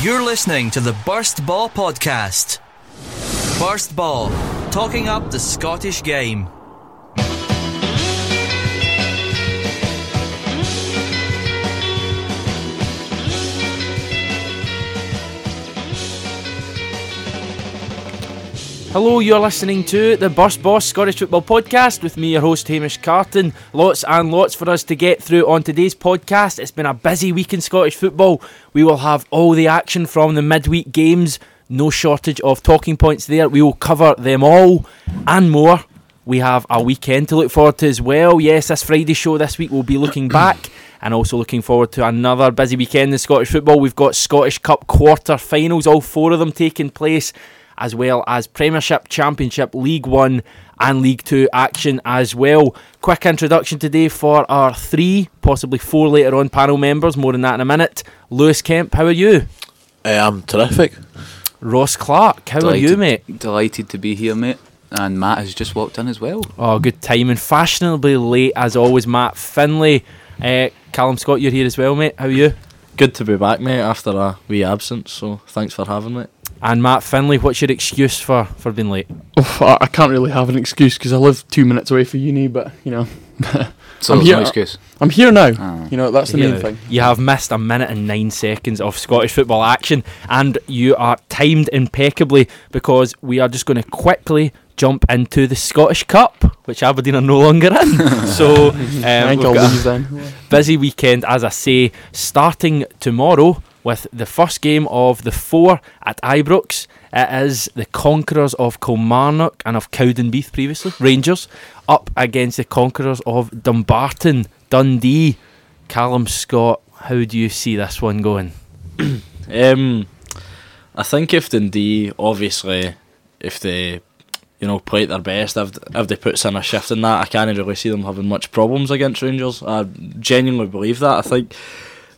You're listening to the Burst Baw Podcast. Burst Baw, talking up the Scottish game. Hello, you're listening to the Burst Baw Scottish Football Podcast with me, your host Hamish Carton. Lots and lots for us to get through on today's podcast. It's been a busy week in Scottish football. We will have all the action from the midweek games, no shortage of talking points there. We will cover them all and more. We have a weekend to look forward to as well. Yes, this Friday show this week we'll be looking back and also looking forward to another busy weekend in Scottish football. We've got Scottish Cup quarter finals, all four of them taking place as well as Premiership, Championship, League One, and League Two action as well. Quick introduction today for our three, possibly four later on panel members. More than that in a minute. Lewis Kemp, how are you? Uh, I'm terrific. Ross Clark, how Delighted- are you, mate? Delighted to be here, mate. And Matt has just walked in as well. Oh, good timing. Fashionably late as always, Matt Finlay. Uh, Callum Scott, you're here as well, mate. How are you? Good to be back, mate, after a wee absence. So thanks for having me. And Matt Finlay, what's your excuse for, for being late? Oof, I I can't really have an excuse because I live two minutes away from uni, but you know, So I'm here- no excuse. I'm here now. Ah. You know, that's the main You- thing. You have missed a minute and nine seconds of Scottish football action, and you are timed impeccably because we are just going to quickly jump into the Scottish Cup, which Aberdeen are no longer in. so, um, I think we've I'll got leave then. busy weekend, as I say, starting tomorrow with the first game of the four at Ibrox. It is the conquerors of Kilmarnock and of Cowdenbeath previously, Rangers, up against the conquerors of Dumbarton, Dundee. Callum Scott, how do you see this one going? Um, I think if Dundee, obviously, if they, you know, play their best, if, if they put in a shift in that, I can't really see them having much problems against Rangers. I genuinely believe that. I think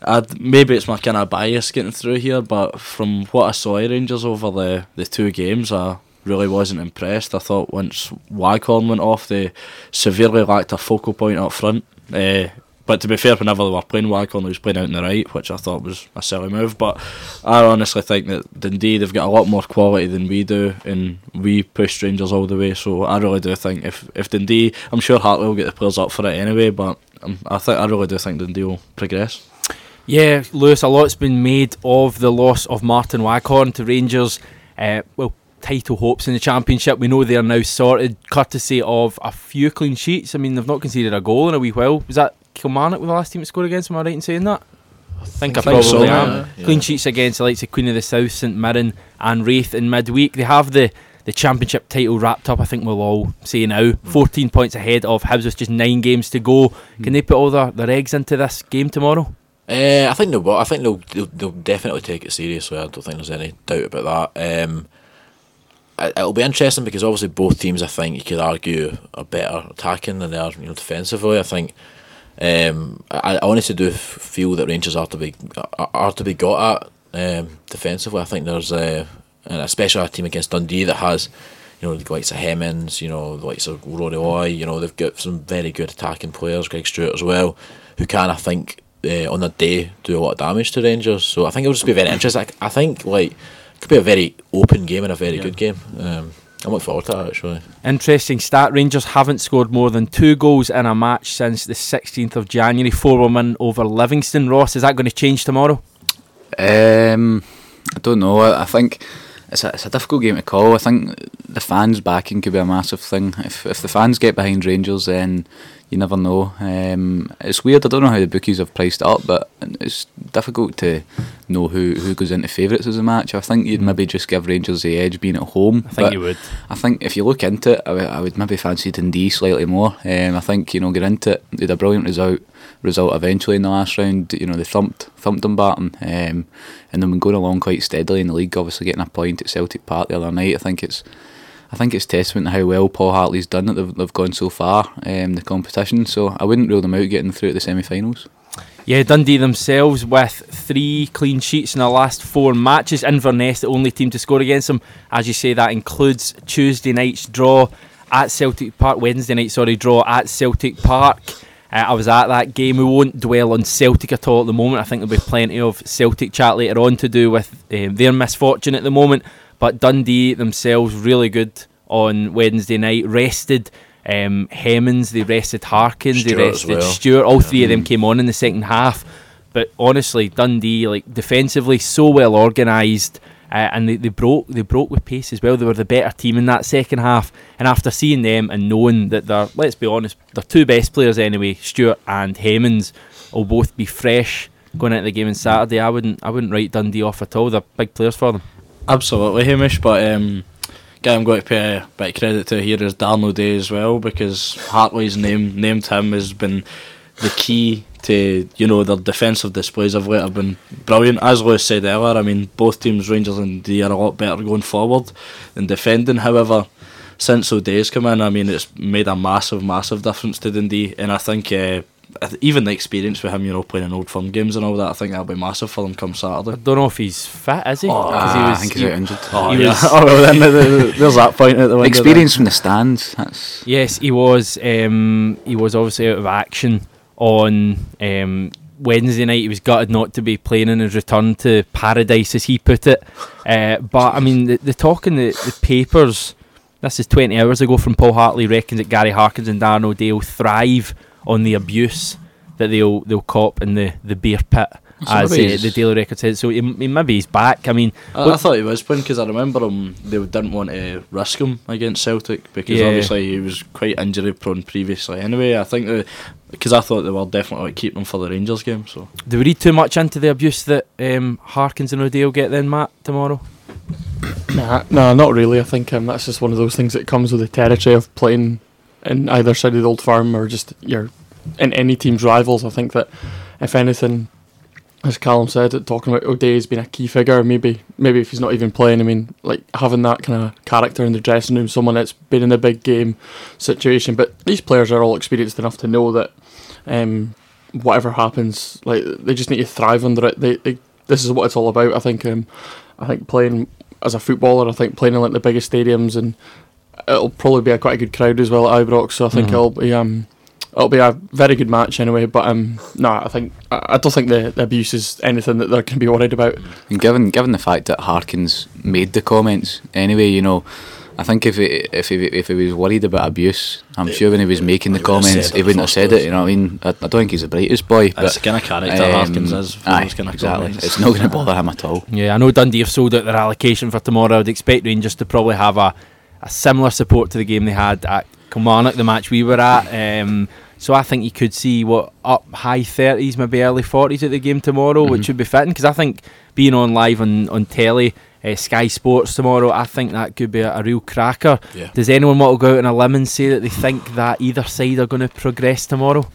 I'd, maybe it's my kind of bias getting through here, but from what I saw Rangers over the, the two games, I really wasn't impressed. I thought once Waghorn went off, they severely lacked a focal point up front. Uh, but to be fair, whenever they were playing Waghorn, he was playing out on the right, which I thought was a silly move. But I honestly think that Dundee, they've got a lot more quality than we do, and we push Rangers all the way. So I really do think if, if Dundee, I'm sure Hartley will get the players up for it anyway, but um, I think I really do think Dundee will progress. Yeah, Lewis, a lot's been made of the loss of Martin Waghorn to Rangers. Uh, well, title hopes in the Championship. We know they are now sorted, courtesy of a few clean sheets. I mean, they've not conceded a goal in a wee while. Was that Kilmarnock with the last team to score against? Am I right in saying that? I think I, think probably so, am. yeah. Yeah. Clean sheets against the likes of Queen of the South, St Mirren, and Raith in midweek. They have the the championship title wrapped up. I think we'll all say now. Hmm. 14 points ahead of Hibs with just nine games to go. Can they put all their, their eggs into this game tomorrow? Uh, I think they will. I think they'll, they'll they'll definitely take it seriously. I don't think there's any doubt about that. Um, it, it'll be interesting because obviously both teams, I think you could argue, are better attacking than they are you know defensively. I think. Um, I, I honestly do feel that Rangers are to be are, to be got at um, defensively. I think there's a, and especially a team against Dundee that has you know the likes of Hemmings, you know the likes of Rory Loy. You know they've got some very good attacking players, Greg Stewart as well, who can I think uh, on their day do a lot of damage to Rangers. So I think it'll just be very interesting. I, I think like it could be a very open game and a very good game. Um, I'm looking forward to that actually. Interesting stat. Rangers haven't scored more than two goals in a match since the 16th of January. 4 1 win over Livingston. Ross, is that going to change tomorrow? Um, I don't know. I, I think it's a, it's a difficult game to call. I think the fans backing could be a massive thing. If if the fans get behind Rangers, then you never know. Um, it's weird. I don't know how the bookies have priced it up, but it's difficult to know who, who goes into favourites as a match. I think you'd maybe just give Rangers the edge being at home. I think but you would. I think if you look into it, I, would- I would maybe fancy Dundee slightly more. Um, I think you know get into it. They had a brilliant result result eventually in the last round. You know they thumped thumped Dumbarton, um, and they've been going along quite steadily in the league. Obviously getting a point at Celtic Park the other night. I think it's I think it's testament to how well Paul Hartley's done that they've, they've gone so far um, the competition. So I wouldn't rule them out getting through to the semi-finals. Yeah, Dundee themselves with three clean sheets in the last four matches. Inverness, the only team to score against them. As you say, that includes Tuesday night's draw at Celtic Park, Wednesday night, sorry, draw at Celtic Park. Uh, I was at that game. We won't dwell on Celtic at all at the moment. I think there'll be plenty of Celtic chat later on to do with um, their misfortune at the moment. But Dundee themselves really good on Wednesday night. Rested um, Hemmings, they rested Harkins, they Stewart as rested well. Stewart. All three of them came on in the second half. But honestly, Dundee, like defensively, so well organised. Uh, and they, they broke they broke with pace as well. They were the better team in that second half. And after seeing them and knowing that they're, let's be honest, their two best players anyway, Stewart and Hemmings, will both be fresh going into the game on Saturday. I wouldn't I wouldn't write Dundee off at all. They're big players for them. Absolutely, Hamish. But um, guy I'm going to pay a bit of credit to here is Darren O'Dea as well because Hartley's name named him has been the key to you know their defensive displays of late have been brilliant. As Lewis said earlier, I mean both teams, Rangers and Dundee, are a lot better going forward than defending. However, since O'Dea's come in, I mean it's made a massive, massive difference to Dundee, and I think. Uh, even the experience with him, you know, playing in old firm games and all that, I think that'll be massive for them come Saturday. I Saturday. don't know if he's fit, is he? 'Cause Ah, I think he's out injured. Oh, He yeah. was- oh well, then there's that point at the window. Experience from the stands. That's Yes, he was. Um, he was obviously out of action on um, Wednesday night. He was gutted not to be playing in his return to paradise, as he put it. Uh, but I mean, the, the talk in the, the papers. This is 20 hours ago from Paul Hartley reckons that Gary Harkins and Darren will thrive on the abuse that they'll they'll cop in the, the beer pit, as uh, the Daily Record said. So he, he, maybe he's back. I mean, I, I thought he was playing because I remember him. They didn't want to risk him against Celtic because Yeah. obviously he was quite injury prone previously. Anyway, I think because I thought they were definitely like, keeping him for the Rangers game. So do we read too much into the abuse that um, Harkins and O'Dea will get then, Matt, tomorrow? Nah, nah, not really. I think um, that's just one of those things that comes with the territory of playing in either side of the old firm or just your in any team's rivals. I think that if anything, as Callum said, talking about O'Dea has been a key figure. Maybe maybe if he's not even playing, I mean, like having that kind of character in the dressing room, someone that's been in a big game situation. But these players are all experienced enough to know that um, whatever happens, like they just need to thrive under it. They, they this is what it's all about. I think um, I think playing as a footballer, I think playing in like the biggest stadiums and it'll probably be a quite a good crowd as well at Ibrox. So I think Mhm. it'll be um it'll be a very good match anyway. But um no, I think I, I don't think the, the abuse is anything that they're going to be worried about. And given given the fact that Harkins made the comments anyway, you know, I think if he, if he if he was worried about abuse, I'm sure when he was making the he wouldn't have comments, he wouldn't have said it. You know what I mean? I, I don't think he's the brightest boy, that's the but kind of character um, Harkins is. For aye, those kind of exactly. comments. It's not going to bother him at all. Yeah, I know Dundee have sold out their allocation for tomorrow. I would expect Rangers to probably have a, a similar support to the game they had at Kilmarnock, the match we were at. Um, so I think you could see what up high thirties, maybe early forties at the game tomorrow, which would be fitting because I think being on live on on telly, uh, Sky Sports tomorrow, I think that could be a, a real cracker. Yeah. Does anyone want to go out on a limb and say that they think that either side are going to progress tomorrow?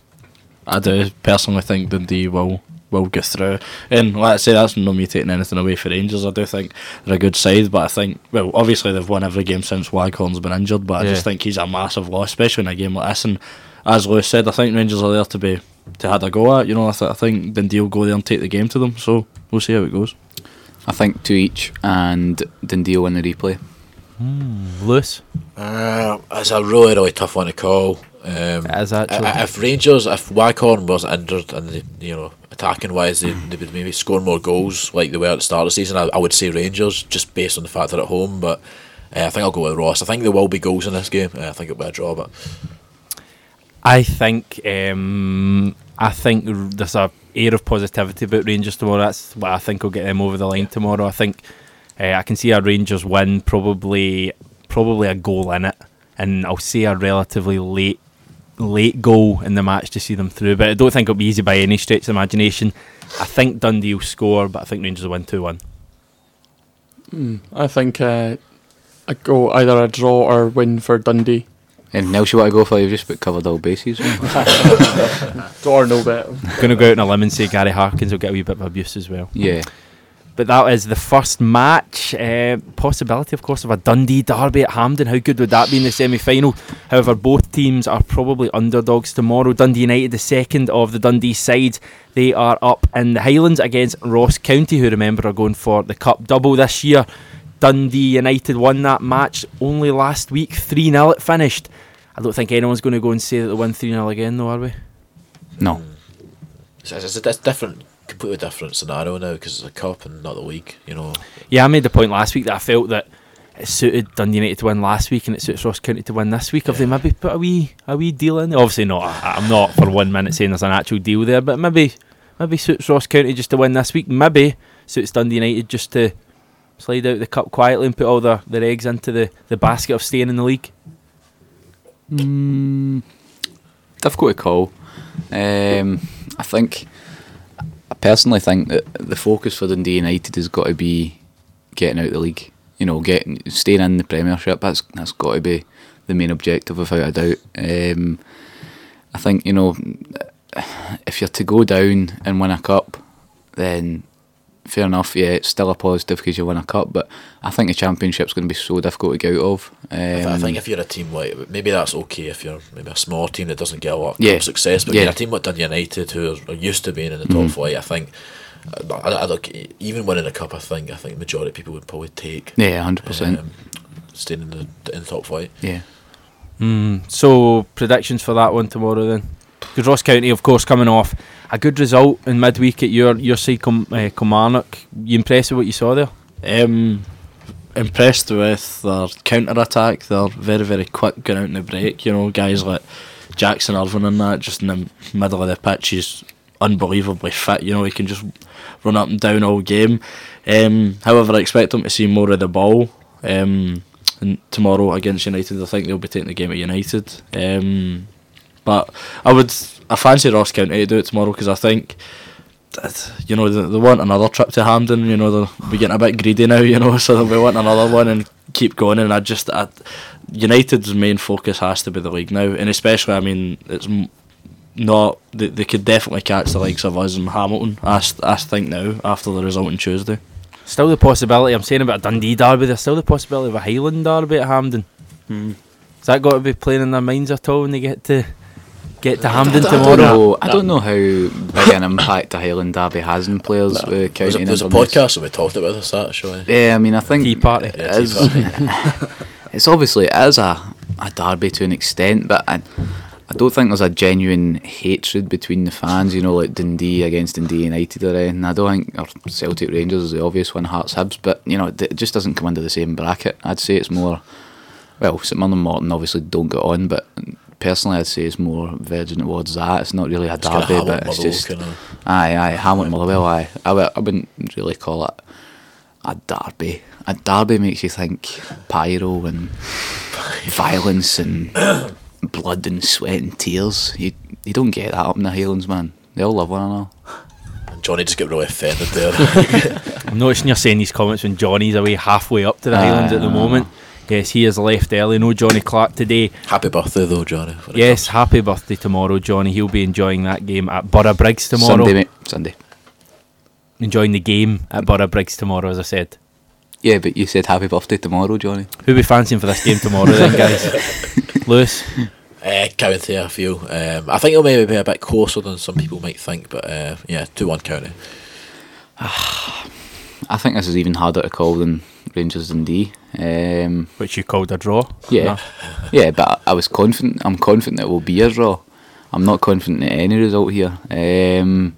I do personally think Dundee will will get through. And like I say, that's not me taking anything away for Rangers. I do think they're a good side, but I think well, obviously they've won every game since Waghorn's been injured. But I Yeah. just think he's a massive loss, especially in a game like this. And as Lewis said, I think Rangers are there to be to had a go at. You know, I, th- I think Dundee will go there and take the game to them. So we'll see how it goes. I think two each, and Dundee will win the replay. Lewis, Uh, it's a really, really tough one to call. Um, as actually. I- I- if Rangers, if Waghorn wasn't injured and they, you know attacking wise, they, they would maybe score more goals like they were at the start of the season. I, I would say Rangers just based on the fact they're at home, but uh, I think I'll go with Ross. I think there will be goals in this game. Uh, I think it'll be a draw, but I think um, I think there's a air of positivity about Rangers tomorrow. That's what I think will get them over the line tomorrow. I think uh, I can see a Rangers win, probably probably a goal in it, and I'll see a relatively late late goal in the match to see them through. But I don't think it'll be easy by any stretch of the imagination. I think Dundee will score, but I think Rangers will win two one. Mm, I think uh, I go either a draw or win for Dundee. And else you want to go for? You've just covered all bases. Draw or no bet. I'm Going to go out on a limb and say Gary Harkins will get a wee bit of abuse as well. yeah. But that is the first match. Uh, possibility, of course, of a Dundee derby at Hampden. How good would that be in the semi final? However, both teams are probably underdogs tomorrow. Dundee United, the second of the Dundee side, they are up in the Highlands against Ross County, who remember are going for the Cup double this year. Dundee United won that match only last week, 3 0 it finished. I don't think anyone's going to go and say that they won 3 0 again, though, are we? No. So it's, it's a different, completely different scenario now because it's a cup and not the league. You know, Yeah, I made the point last week that I felt that it suited Dundee United to win last week and it suits Ross County to win this week. Have they maybe put a wee a wee deal in? Obviously not. I, I'm not for one minute saying there's an actual deal there, but maybe maybe suits Ross County just to win this week. Maybe suits Dundee United just to slide out the cup quietly and put all their, their eggs into the, the basket of staying in the league. Mm, difficult to call. Um, I think, I personally think that the focus for Dundee United has got to be getting out the league. You know, getting staying in the Premiership. That's that's got to be the main objective, without a doubt. Um, I think you know, if you're to go down and win a cup, then fair enough. Yeah, it's still a positive because you win a cup, but I think the Championship's going to be so difficult to get out of. Um, I think if you're a team like maybe that's okay if you're maybe a small team that doesn't get a lot of Yeah. success, but Yeah. you're a team like Dundee United who are, are used to being in the top Mhm. flight. I think. I, I, I look, even winning a cup, I think I think the majority of people would probably take yeah, hundred percent. um, staying in the in the top flight. Yeah. Mm, so predictions for that one tomorrow then? Because Ross County, of course, coming off a good result in midweek at your your side, Com- uh, Kilmarnock. You impressed with what you saw there? Um, impressed with their counter attack. They're very, very quick going out in the break. You know, guys like Jackson Irvine and that, just in the middle of the pitch, he's unbelievably fit. You know, he can just run up and down all game. Um, however, I expect them to see more of the ball. Um, and tomorrow against United, I think they'll be taking the game at United. Um, but I would, I fancy Ross County to do it tomorrow because I think you know, they, they want another trip to Hampden. You know, they're we getting a bit greedy now. You know, so they'll be wanting another one and keep going. And I just, I, United's main focus has to be the league now, and especially, I mean, it's not they, they could definitely catch the likes of us and Hamilton. I, I think now after the result on Tuesday. Still the possibility. I'm saying about a Dundee derby. There's still the possibility of a Highland derby at Hampden. Hmm. Has that got to be playing in their minds at all when they get to get to Hampden I don't tomorrow? know. I don't know how big an impact a Highland Derby has in players with uh, There's County a, and there's a podcast that we talked about this actually. Yeah, I mean, I think Tea party. it Yeah, tea is- party. it's obviously it is a, a derby to an extent, but I, I don't think there's a genuine hatred between the fans. You know, like Dundee against Dundee United or anything. I don't think or Celtic Rangers is the obvious one, Hearts Hibs, but you know, it, it just doesn't come under the same bracket. I'd say it's more. Well, St Mirren and Morton obviously don't get on, but personally, I'd say it's more virgin towards that. It's not really a It's kinda derby, but it's just. kinda- Aye, aye, Hamilton Motherwell, aye. I, w- I wouldn't really call it a derby. A derby makes you think pyro and violence and blood and sweat and tears. You you don't get that up in the Highlands, man. They all love one another. And Johnny just got really offended there. I'm noticing you're saying these comments when Johnny's away halfway up to the Aye, Highlands at the I moment. Yes, he has left early. No Johnny Clark today. Happy birthday though, Johnny. Yes, happy birthday tomorrow, Johnny. He'll be enjoying that game at Borough Briggs tomorrow. Sunday, mate. Sunday. Enjoying the game at Borough Briggs tomorrow, as I said. Yeah, but you said happy birthday tomorrow, Johnny. Who we fancying for this game tomorrow then, guys? Lewis? Uh, County, I feel. Um, I think it'll maybe be a bit closer than some people might think, but uh, yeah, 2 1 County. I think this is even harder to call than Rangers and D. Um, Which you called a draw. Yeah, yeah, but I- was confident. I'm confident it will be a draw. I'm not confident in any result here, um,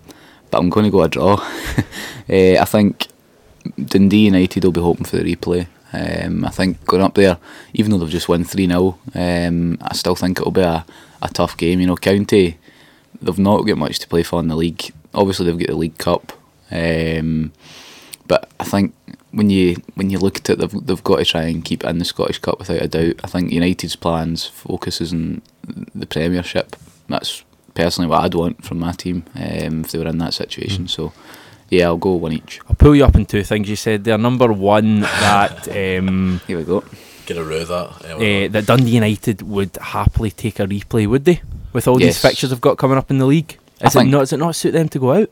but I'm going to go a draw. uh, I think Dundee United will be hoping for the replay. Um, I think going up there, even though they've just won three 0 um, I still think it'll be a, a tough game. You know, County, they've not got much to play for in the league. Obviously, they've got the League Cup, um, but I think when you when you look at it, they've they've got to try and keep in the Scottish Cup without a doubt. I think United's plans focuses on the Premiership. That's personally what I'd want from my team um, if they were in that situation. So, yeah, I'll go one each. I'll pull you up in two things you said there. Number one, that um, Here we go. Get a row of that. Yeah, uh, that Dundee United would happily take a replay, would they? With all Yes. these fixtures they've got coming up in the league, I is it not? Does it not suit them to go out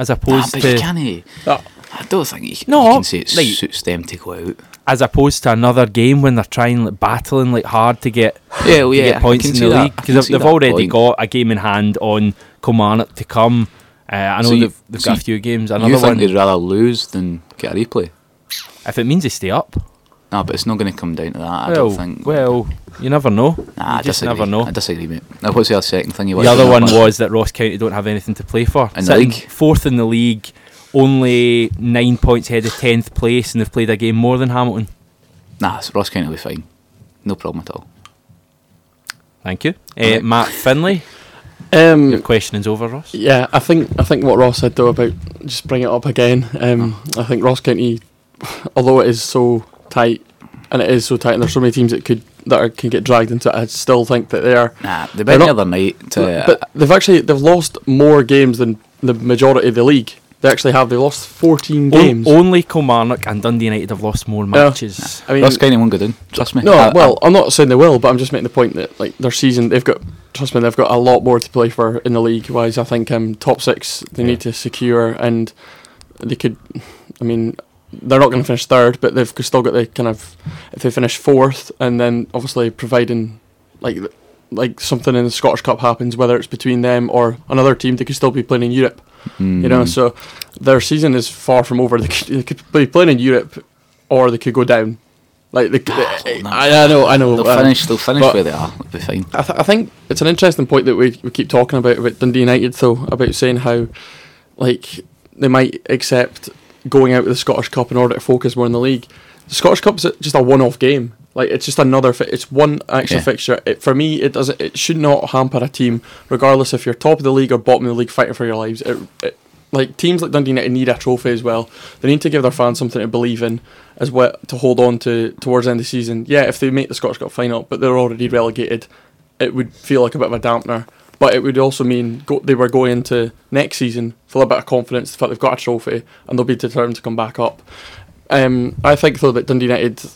as opposed but to can't. Ah. I don't think you, No, you can say it like- suits them to go out. as opposed to another game when they're trying like battling like hard to get Yeah, well, to yeah, get points in the that. league because they've, they've already point. got a game in hand on Kilmarnock to come. Uh, I know So they've, they've got a few games. You Another think one, they'd rather lose than get a replay? if it means they stay up, No, but it's not going to come down to that. I well, don't think. well, you never know. nah, I just disagree. never know. I disagree, mate. Now, what's the other second thing you want? The other one was that Ross County don't have anything to play for. In the league? fourth in the league, only nine points ahead of tenth place, and they've played a game more than Hamilton. Nah, so Ross County will be fine. No problem at all. Thank you, uh, Right. Matt Finlay. Um, Your questioning's over, Ross. Yeah, I think I think what Ross said though about just bring it up again. Um, I think Ross County, although it is so tight, and it is so tight, and there's so many teams that could that are, can get dragged into it, I still think that they are. Nah, they They're bet the not- other night to. but they've actually they've lost more games than the majority of the league. They actually have. They lost 14 O- games. only Kilmarnock and Dundee United have lost more matches. I mean, Ross County won't go down. Trust me. no, I- I- well, uh, I'm not saying they will, but I'm just making the point that like their season, they've got. Trust me, they've got a lot more to play for in the league. Wise, I think um, top six they need to secure, and they could. I mean, they're not going to finish third, but they've still got the kind of if they finish fourth, and then obviously providing like like something in the Scottish Cup happens, whether it's between them or another team, they could still be playing in Europe. You know, Mm. so their season is far from over. They could, they could be playing in Europe, or they could go down. Like they, they- I, I know, I know. They'll um, finish. They'll finish where they are. They'll be fine. I, th- I think it's an interesting point that we, we keep talking about about Dundee United though about saying how like they might accept going out with the Scottish Cup in order to focus more in the league. The Scottish Cup is just a one-off game. Like it's just another. Fi- it's one extra Yeah. fixture. It, for me, it doesn't. It should not hamper a team, regardless if you're top of the league or bottom of the league, fighting for your lives. It, it, like teams like Dundee United need a trophy as well. They need to give their fans something to believe in, as well to hold on to towards the end of the season. Yeah, if they make the Scottish Cup final, but they're already relegated, it would feel like a bit of a dampener. But it would also mean go, they were going into next season full of a bit of confidence, the fact they've got a trophy, and they'll be determined to come back up. Um, I think though that Dundee United,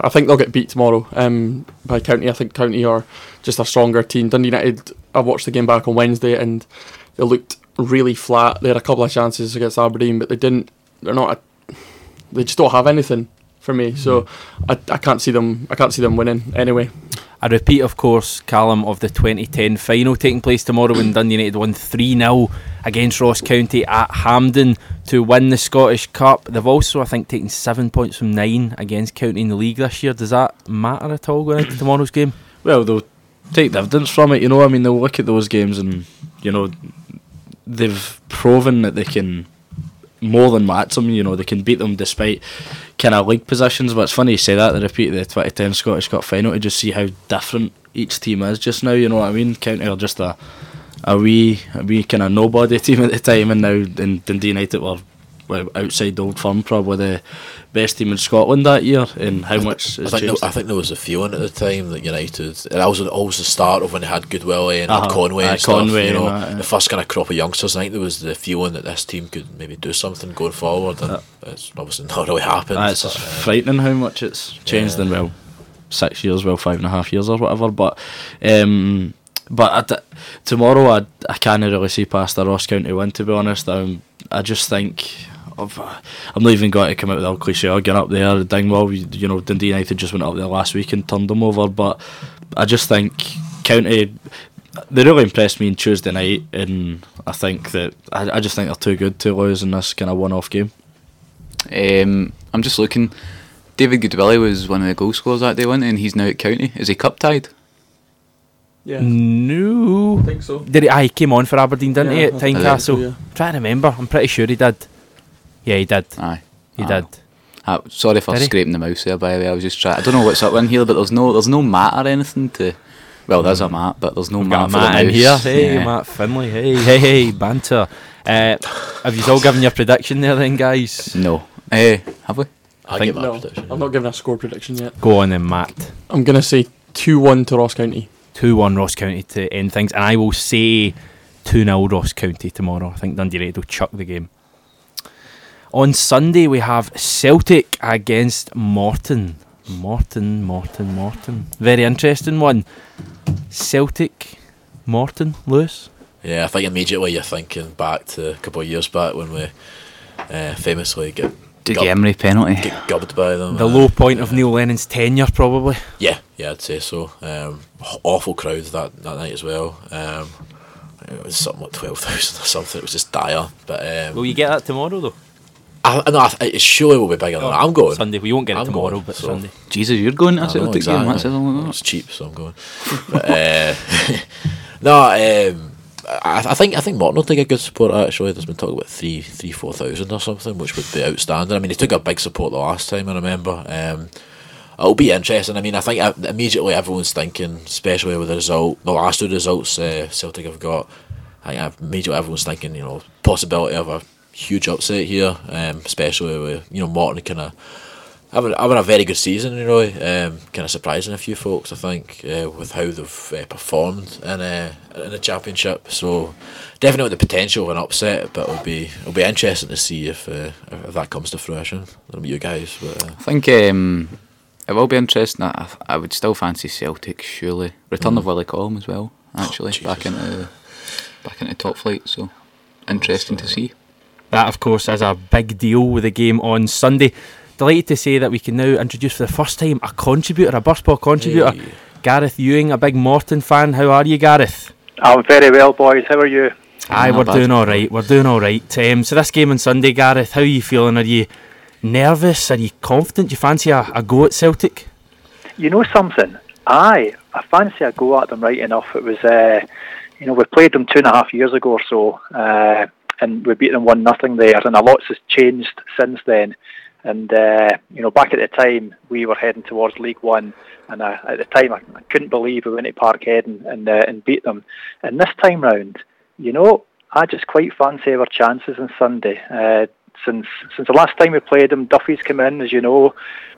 I think they'll get beat tomorrow um, by County. I think County are just a stronger team. Dundee United, I watched the game back on Wednesday and they looked really flat. They had a couple of chances against Aberdeen, but they didn't. They're not. A, they just don't have anything for me. So I, I can't see them. I can't see them winning anyway. A repeat, of course, Callum, of the 2010 final taking place tomorrow when Dundee United won 3 0 against Ross County at Hampden to win the Scottish Cup. They've also, I think, taken seven points from nine against County in the league this year. Does that matter at all going into tomorrow's game? Well, they'll take dividends from it. You know, I mean, they'll look at those games and you know they've proven that they can more than them. You know, they can beat them despite kind of league positions. But it's funny you say that. The repeat the 2010 Scottish Cup final to just see how different each team is just now. You know what I mean? County are just a a wee a wee kind of nobody team at the time, and now in Dundee United were. Well, outside Old Firm, probably the best team in Scotland that year, and how much I has think, changed. there, I think there was a feeling at the time that United, and that was always the start of when they had Goodwill and Uh-huh. Conway Aye, and stuff. Conway you know, that, yeah. the first kind of crop of youngsters. I think there was the feeling that this team could maybe do something going forward, and Uh, it's obviously not really happened. Ah, it's but, uh, frightening how much it's changed Yeah. in well six years, well five and a half years or whatever. But um, but I d- tomorrow I I can't really see past the Ross County win. To be honest, um, I just think. Of, I'm not even going to come out with all cliche arguing up there. Dingwall, you, you know, Dundee United just went up there last week and turned them over. But I just think County, they really impressed me on Tuesday night, and I think that I, I just think they're too good to lose in this kind of one-off game. Um, I'm just looking. David Goodwillie was one of the goal scorers that day, wasn't he? and he's now at County. Is he cup tied? Yeah, No. I think so. Did he? Ah, he came on for Aberdeen, didn't he, at I think Tynecastle? so, yeah. trying to remember. I'm pretty sure he did. Yeah, he did. Aye. He Ah. did. Ah, sorry for Did he? scraping the mouse there. By the way, I was just trying. I don't know what's up in here, but there's no there's no mat or anything to. Well, there's a mat, but there's no We've got mat a for Matt the in mouse. here. Hey, Yeah. Matt Finlay. Hey, hey, hey, banter. Uh, have you all given your prediction there then, guys? No. Eh, have we? I think- give No, prediction. I'm not giving a score prediction yet. Go on then, Matt. I'm gonna say two one to Ross County. 2 1 Ross County to end things. And I will say 2 0 Ross County tomorrow. I think Dundee United will chuck the game. On Sunday, we have Celtic against Morton. Morton, Morton, Morton. Very interesting one. Celtic, Morton, Lewis. Yeah, I think immediately you're thinking back to a couple of years back when we uh, famously get, Dougie Gup. Imrie penalty. get gubbed by them. The uh, low point of Neil Lennon's tenure, probably. Yeah, yeah, I'd say so. Um, awful crowd that, that night as well. Um, it was something like 12,000 or something. It was just dire. But um, Will you get that tomorrow, though? I, no, I, it surely will be bigger than that. I'm going. Sunday. We won't get it I'm tomorrow, going, but so- Sunday. Jesus, you're going to I a know, Celtic exactly. game. That says all that. It's cheap, so I'm going. but, uh, no, um, I, I think I think Morton will take a good support. Actually, there's been talk about three, three, four thousand or something, which would be outstanding. I mean, he took a big support the last time. I remember. Um, it'll be interesting. I mean, I think uh, immediately everyone's thinking, especially with the result, the last two results uh, Celtic have got. I think immediately everyone's thinking, you know, possibility of a huge upset here, um, especially with you know Morton kind of having, having a very good season, you know, um, kind of surprising a few folks, I think, uh, with how they've uh, performed in uh, in the championship. So definitely the potential of an upset, but it'll be it'll be interesting to see if uh, if that comes to fruition. That'll be you guys, but uh, I think um, it will be interesting. I, I would still fancy Celtic, surely. Return of Willie Collum as well, actually, back Jesus. into back into top flight. So interesting to see. That, of course, is a big deal with the game on Sunday. Delighted to say that we can now introduce for the first time a contributor, a Burst Baw contributor, Hey. Gareth Ewing, a big Morton fan. How are you, Gareth? I'm very well, boys. How are you? Aye, we're bad. doing all right. We're doing all right. Um, so this game on Sunday, Gareth, how are you feeling? Are you nervous? Are you confident? Do you fancy a, a go at Celtic? You know something? Aye, I fancy a go at them right enough. It was, uh, you know, we played them two and a half years ago or so, uh, and we beat them one nothing there, and a lot has changed since then. And uh, you know, back at the time, we were heading towards League One, and uh, at the time, I, I couldn't believe we went to Parkhead and uh, and beat them. And this time round, you know, I just quite fancy our chances on Sunday. Uh, since since the last time we played them, Duffy's come in, as you know,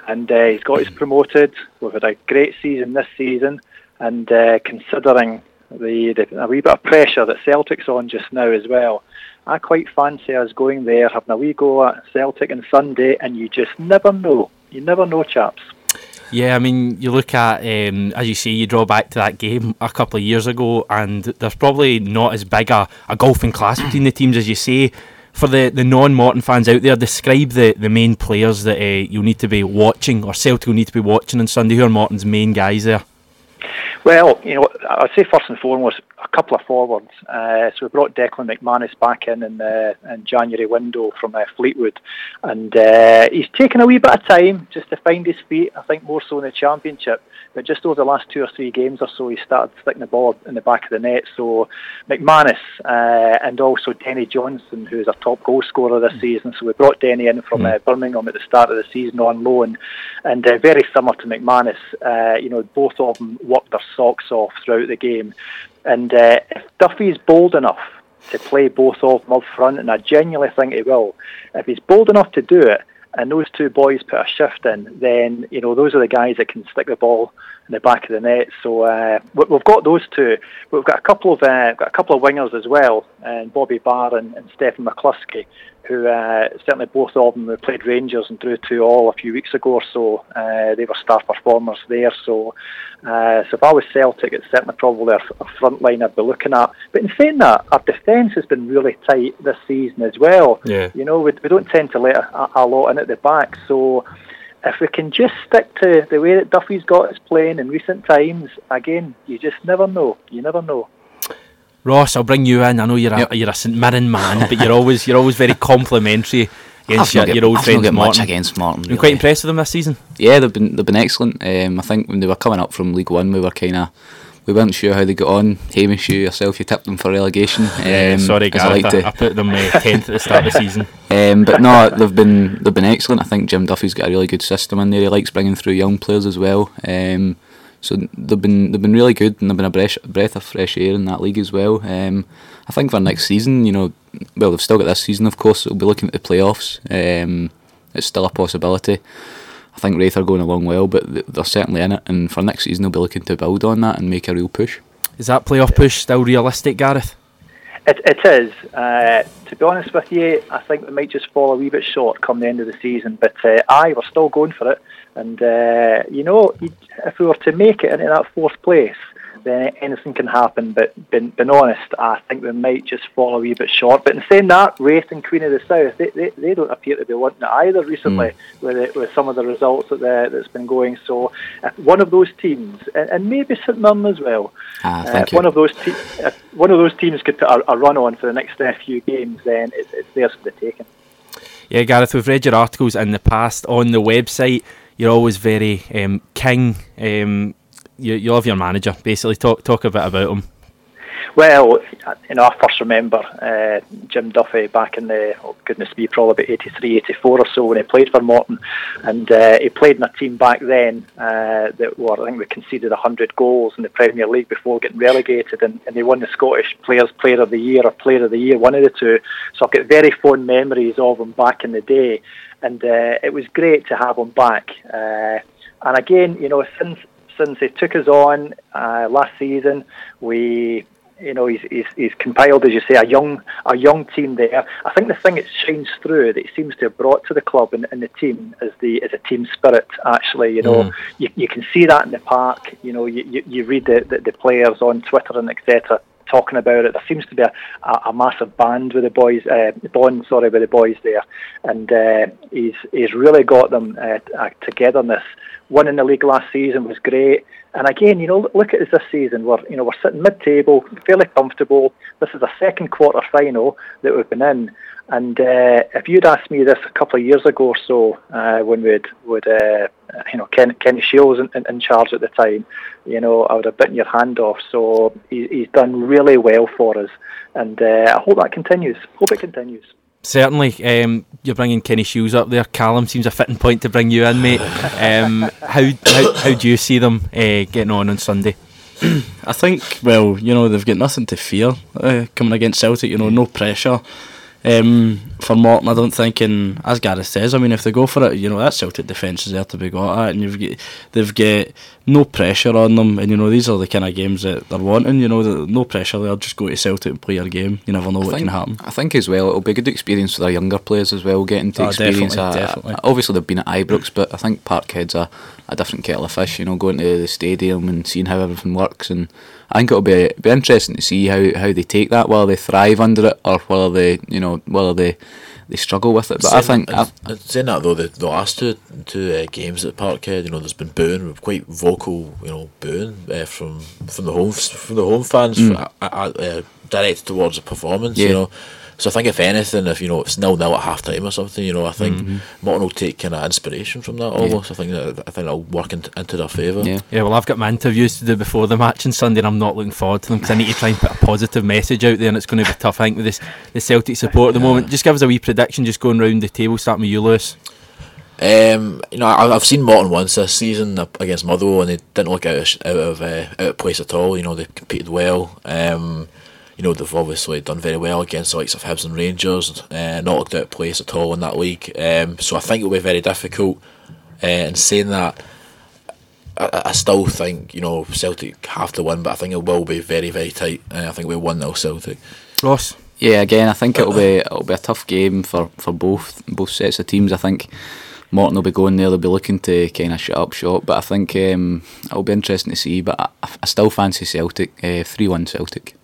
and uh, he's got us promoted. We've had a great season this season, and uh, considering the, the a wee bit of pressure that Celtic's on just now as well, I quite fancy us going there, having a wee go at Celtic on Sunday, and you just never know. You never know, chaps. Yeah, I mean, you look at, um, as you say, you draw back to that game a couple of years ago, and there's probably not as big a, a golfing class between the teams as you say. For the, the non Morton fans out there, describe the, the main players that uh, you'll need to be watching, or Celtic will need to be watching on Sunday. Who are Morton's main guys there? Well, you know, I'd say first and foremost a couple of forwards. Uh, so we brought Declan McManus back in in the in January window from uh, Fleetwood, and uh, he's taken a wee bit of time just to find his feet. I think more so in the championship, but just over the last two or three games or so, he started sticking the ball in the back of the net. So McManus uh, and also Denny Johnstone, who's our top goal scorer this season. So we brought Denny in from uh, Birmingham at the start of the season on loan, and uh, very similar to McManus. Uh, you know, both of them worked their socks off throughout the game. And uh, if Duffy's bold enough to play both of them up front, and I genuinely think he will, if he's bold enough to do it, and those two boys put a shift in, then you know those are the guys that can stick the ball in the back of the net. So uh, we- we've got those two. We've got a couple of uh, got a couple of wingers as well, and Bobby Barr and, and Stephen McCluskey, who uh, certainly both of them who played Rangers and drew two all a few weeks ago or so. Uh, they were star performers there. So, uh, so if I was Celtic, it's certainly probably a, a front line I'd be looking at. But in saying that, our defence has been really tight this season as well. Yeah. You know, we, we don't tend to let a, a lot in at the back. So if we can just stick to the way that Duffy's got us playing in recent times, again, you just never know. You never know. Ross, I'll bring you in. I know you're a, Yep. you're a St Mirren man, but you're always you're always very complimentary against your, not your old I've not friends much against Morton. Been quite impressed with them this season. Yeah, they've been they've been excellent. Um, I think when they were coming up from League One, we were kind of we weren't sure how they got on. Hamish, you yourself, you tipped them for relegation. Um, Sorry, as I like I, I put them uh, tenth at the start of the season. Um, but no, they've been they've been excellent. I think Jim Duffy's got a really good system in there. He likes bringing through young players as well. Um, so they've been they've been really good, and they've been a breath, breath of fresh air in that league as well. Um, I think for next season, you know, well they've still got this season, of course. So we'll be looking at the playoffs. Um, it's still a possibility. I think Raith are going along well, but they're certainly in it. And for next season, they'll be looking to build on that and make a real push. Is that playoff push still realistic, Gareth? It, it is. Uh, to be honest with you, I think we might just fall a wee bit short come the end of the season. But uh, aye, we're still going for it. And, uh, you know, if we were to make it into that fourth place, then anything can happen. But being, being honest, I think we might just fall a wee bit short. But in saying that, Raith and Queen of the South, they, they, they don't appear to be wanting it either recently with, it, with some of the results that the, that's been going. So if one of those teams, and, and maybe St Mirren as well, Ah, uh, if one of those te- one of those teams could put a, a run on for the next uh, few games, then it's, it's theirs for the taking. Yeah, Gareth, we've read your articles in the past on the website. You're always very um, king. Um, you, you love your manager. Basically, talk talk a bit about him. Well, you know, I first remember uh, Jim Duffy back in the, oh goodness me, probably about 83, 84 or so when he played for Morton. And uh, he played in a team back then uh, that were, I think we conceded 100 goals in the Premier League before getting relegated. And, and they won the Scottish Players Player of the Year or Player of the Year, one of the two. So I've got very fond memories of him back in the day. And uh, it was great to have him back. Uh, and again, you know, since since he took us on uh, last season, we you know, he's, he's, he's compiled, as you say, a young a young team there. I think the thing that shines through that he seems to have brought to the club and, and the team is the is a team spirit. Actually, you know, mm. you, you can see that in the park. You know, you, you, you read the, the, the players on Twitter and etc talking about it. There seems to be a, a, a massive band with the boys, uh, bond, sorry, with the boys there, and uh, he's he's really got them uh, togetherness. One in the league last season was great. And again, you know, look at us this season. We're, you know, we're sitting mid-table, fairly comfortable. This is a second quarter final that we've been in. And uh, if you'd asked me this a couple of years ago or so, uh, when we'd, would, uh, you know, Ken, Kenny Shiels in, in, in, charge at the time, you know, I would have bitten your hand off. So he, he's done really well for us, and uh, I hope that continues. Hope it continues. Certainly, um, you're bringing Kenny Shiels up there. Callum seems a fitting point to bring you in, mate. Um, how, how, how do you see them uh, getting on on Sunday? I think, well, you know, they've got nothing to fear uh, coming against Celtic. You know, no pressure um, for Morton, I don't think, and as Gareth says, I mean, if they go for it, you know, that Celtic defence is there to be got at, and you've got, they've got no pressure on them, and you know, these are the kind of games that they're wanting, you know, no pressure, they'll just go to Celtic and play your game, you never know I what think, can happen. I think as well, it'll be a good experience for the younger players as well, getting to oh, experience definitely, definitely. obviously they've been at Ibrox, but I think Parkhead's a, a different kettle of fish, you know, going to the stadium and seeing how everything works, and I think it'll be be interesting to see how, how they take that, whether they thrive under it or whether they you know whether they they struggle with it. But saying, I think I, I, saying that though, the, the last two two uh, games at Parkhead, you know, there's been booing, quite vocal, you know, booing uh, from from the home from the home fans, mm. for, uh, uh, directed towards the performance. Yeah. You know, so I think if anything, if you know it's nil nil at half time or something, you know, I think mm-hmm. Morton will take kind of inspiration from that almost. Yeah. I think that I think it'll work into, into their favour. Yeah. yeah. Well, I've got my interviews to do before the match on Sunday, and I'm not looking forward to them because I need to try and put a positive message out there, and it's going to be tough. I think with this the Celtic support at the yeah. moment. Just give us a wee prediction, just going round the table, starting with you, Lewis. Um, you know, I, have seen Morton once this season against Motherwell, and they didn't look out of out of, uh, out of place at all. You know, they competed well. Um, you know, they've obviously done very well against the likes of Hibs and Rangers, uh, not looked out of place at all in that league. Um, so I think it'll be very difficult. Uh, and saying that, I, I, still think, you know, Celtic have to win, but I think it will be very, very tight. Uh, I think we'll 1 0 Celtic. Ross? Yeah, again, I think it'll be it'll be a tough game for, for both both sets of teams. I think Morton will be going there; they'll be looking to kind of shut up shop. But I think um, it'll be interesting to see. But I, I still fancy Celtic uh, three one Celtic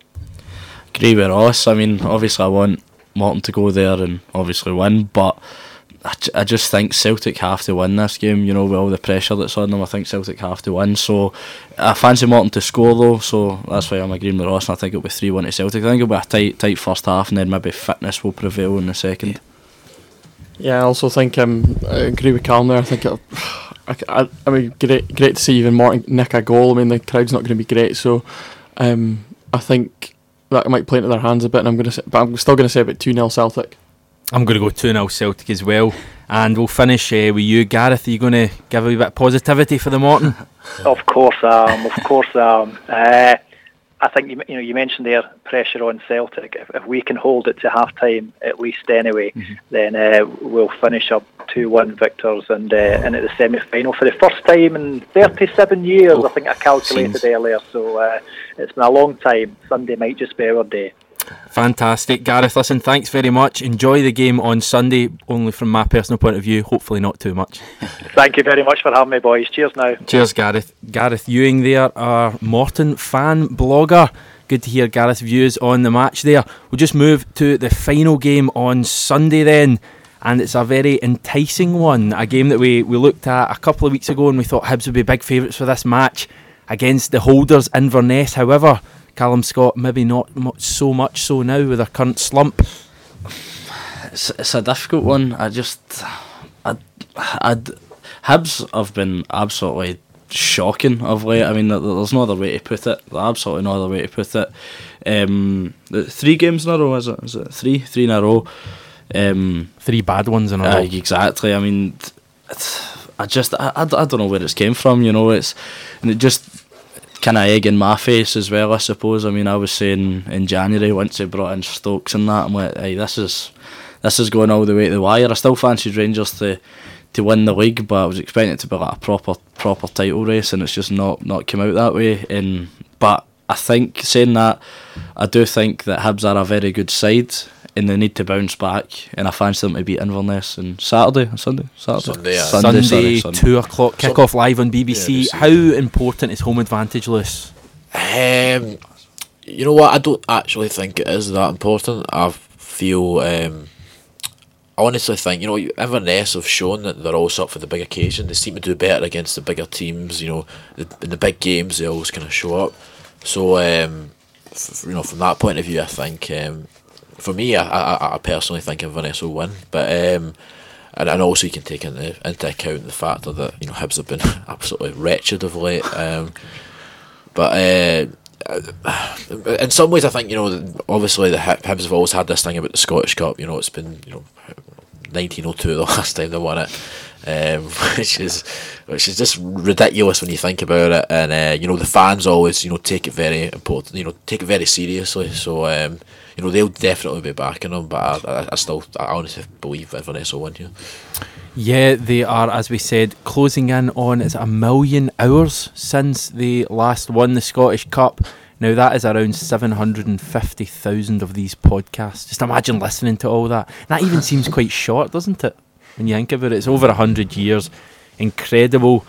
agree with Ross. I mean, obviously, I want Morton to go there and obviously win, but I, I just think Celtic have to win this game. You know, with all the pressure that's on them, I think Celtic have to win. So I fancy Morton to score though, so that's why I'm agreeing with Ross. And I think it'll be three one to Celtic. I think it'll be a tight, tight first half, and then maybe fitness will prevail in the second. Yeah, I also think um, I agree with Callum there. I think it'll, I, I, I mean, great, great to see even Morton nick a goal. I mean, the crowd's not going to be great, so um, I think that might play into their hands a bit. And I'm going to, but I'm still going to say about two 0 Celtic. I'm going to go two 0 Celtic as well, and we'll finish uh, with you, Gareth. Are you going to give a wee bit of positivity for the Morton? of course, um, of course, um, uh, I think you, you know you mentioned there pressure on Celtic. If, if we can hold it to half time at least anyway, mm-hmm. then uh, we'll finish up two one victors and uh, and at the semi final for the first time in 37 years. Oh, I think I calculated seems. earlier, so uh, it's been a long time. Sunday might just be our day. Fantastic, Gareth. Listen, thanks very much. Enjoy the game on Sunday. Only from my personal point of view, hopefully not too much. Thank you very much for having me, boys. Cheers now. Cheers, Gareth. Gareth Ewing there, our Morton fan blogger. Good to hear Gareth's views on the match there. We'll just move to the final game on Sunday then. And it's a very enticing one. A game that we, we looked at a couple of weeks ago and we thought Hibs would be big favourites for this match against the holders Inverness. However, Callum Scott maybe not so much so now with their current slump. it's, it's a difficult one. I just, I, I'd, Hibs have been absolutely shocking of late. I mean, there's no other way to put it. There's absolutely no other way to put it. Um, three games in a row, is it? Is it three? Three in a row. Um, Three bad ones in a uh, row. exactly. I mean, it's, I just I, I, I don't know where it's came from. You know, it's and it just kind of egg in my face as well. I suppose. I mean, I was saying in January once they brought in Stokes and that, I'm like, hey, this is this is going all the way to the wire. I still fancied Rangers to to win the league, but I was expecting it to be like a proper proper title race, and it's just not not come out that way. And but I think saying that, I do think that Hibs are a very good side. And they need to bounce back, and I fancy them to beat Inverness on Saturday, or Sunday, Saturday, Sunday, yeah. Sunday, sorry, Sunday. two o'clock kickoff live on BBC. Yeah, How important is home advantage, Lewis? Um, you know what? I don't actually think it is that important. I feel. Um, I honestly think you know Inverness have shown that they're always up for the big occasion. They seem to do better against the bigger teams. You know, in the big games they always kind of show up. So um, you know, from that point of view, I think um, for me, I, I, I personally think Inverness will win. But um, and, and also you can take into, into account the fact that you know Hibs have been absolutely wretched of late. Um, but uh, in some ways, I think you know, obviously the Hibs have always had this thing about the Scottish Cup. You know, it's been you know, 1902 the last time they won it, um, which is which is just ridiculous when you think about it. And uh, you know, the fans always you know take it very important. You know, take it very seriously. So um, you know, they'll definitely be backing them. But I, I, I still, I honestly believe Inverness will win here. Yeah, they are, as we said, closing in on it's a million hours since they last won the Scottish Cup. Now that is around seven hundred and fifty thousand of these podcasts. Just imagine listening to all that. That even seems quite short, doesn't it? When you think about it, it's over hundred years. Incredible.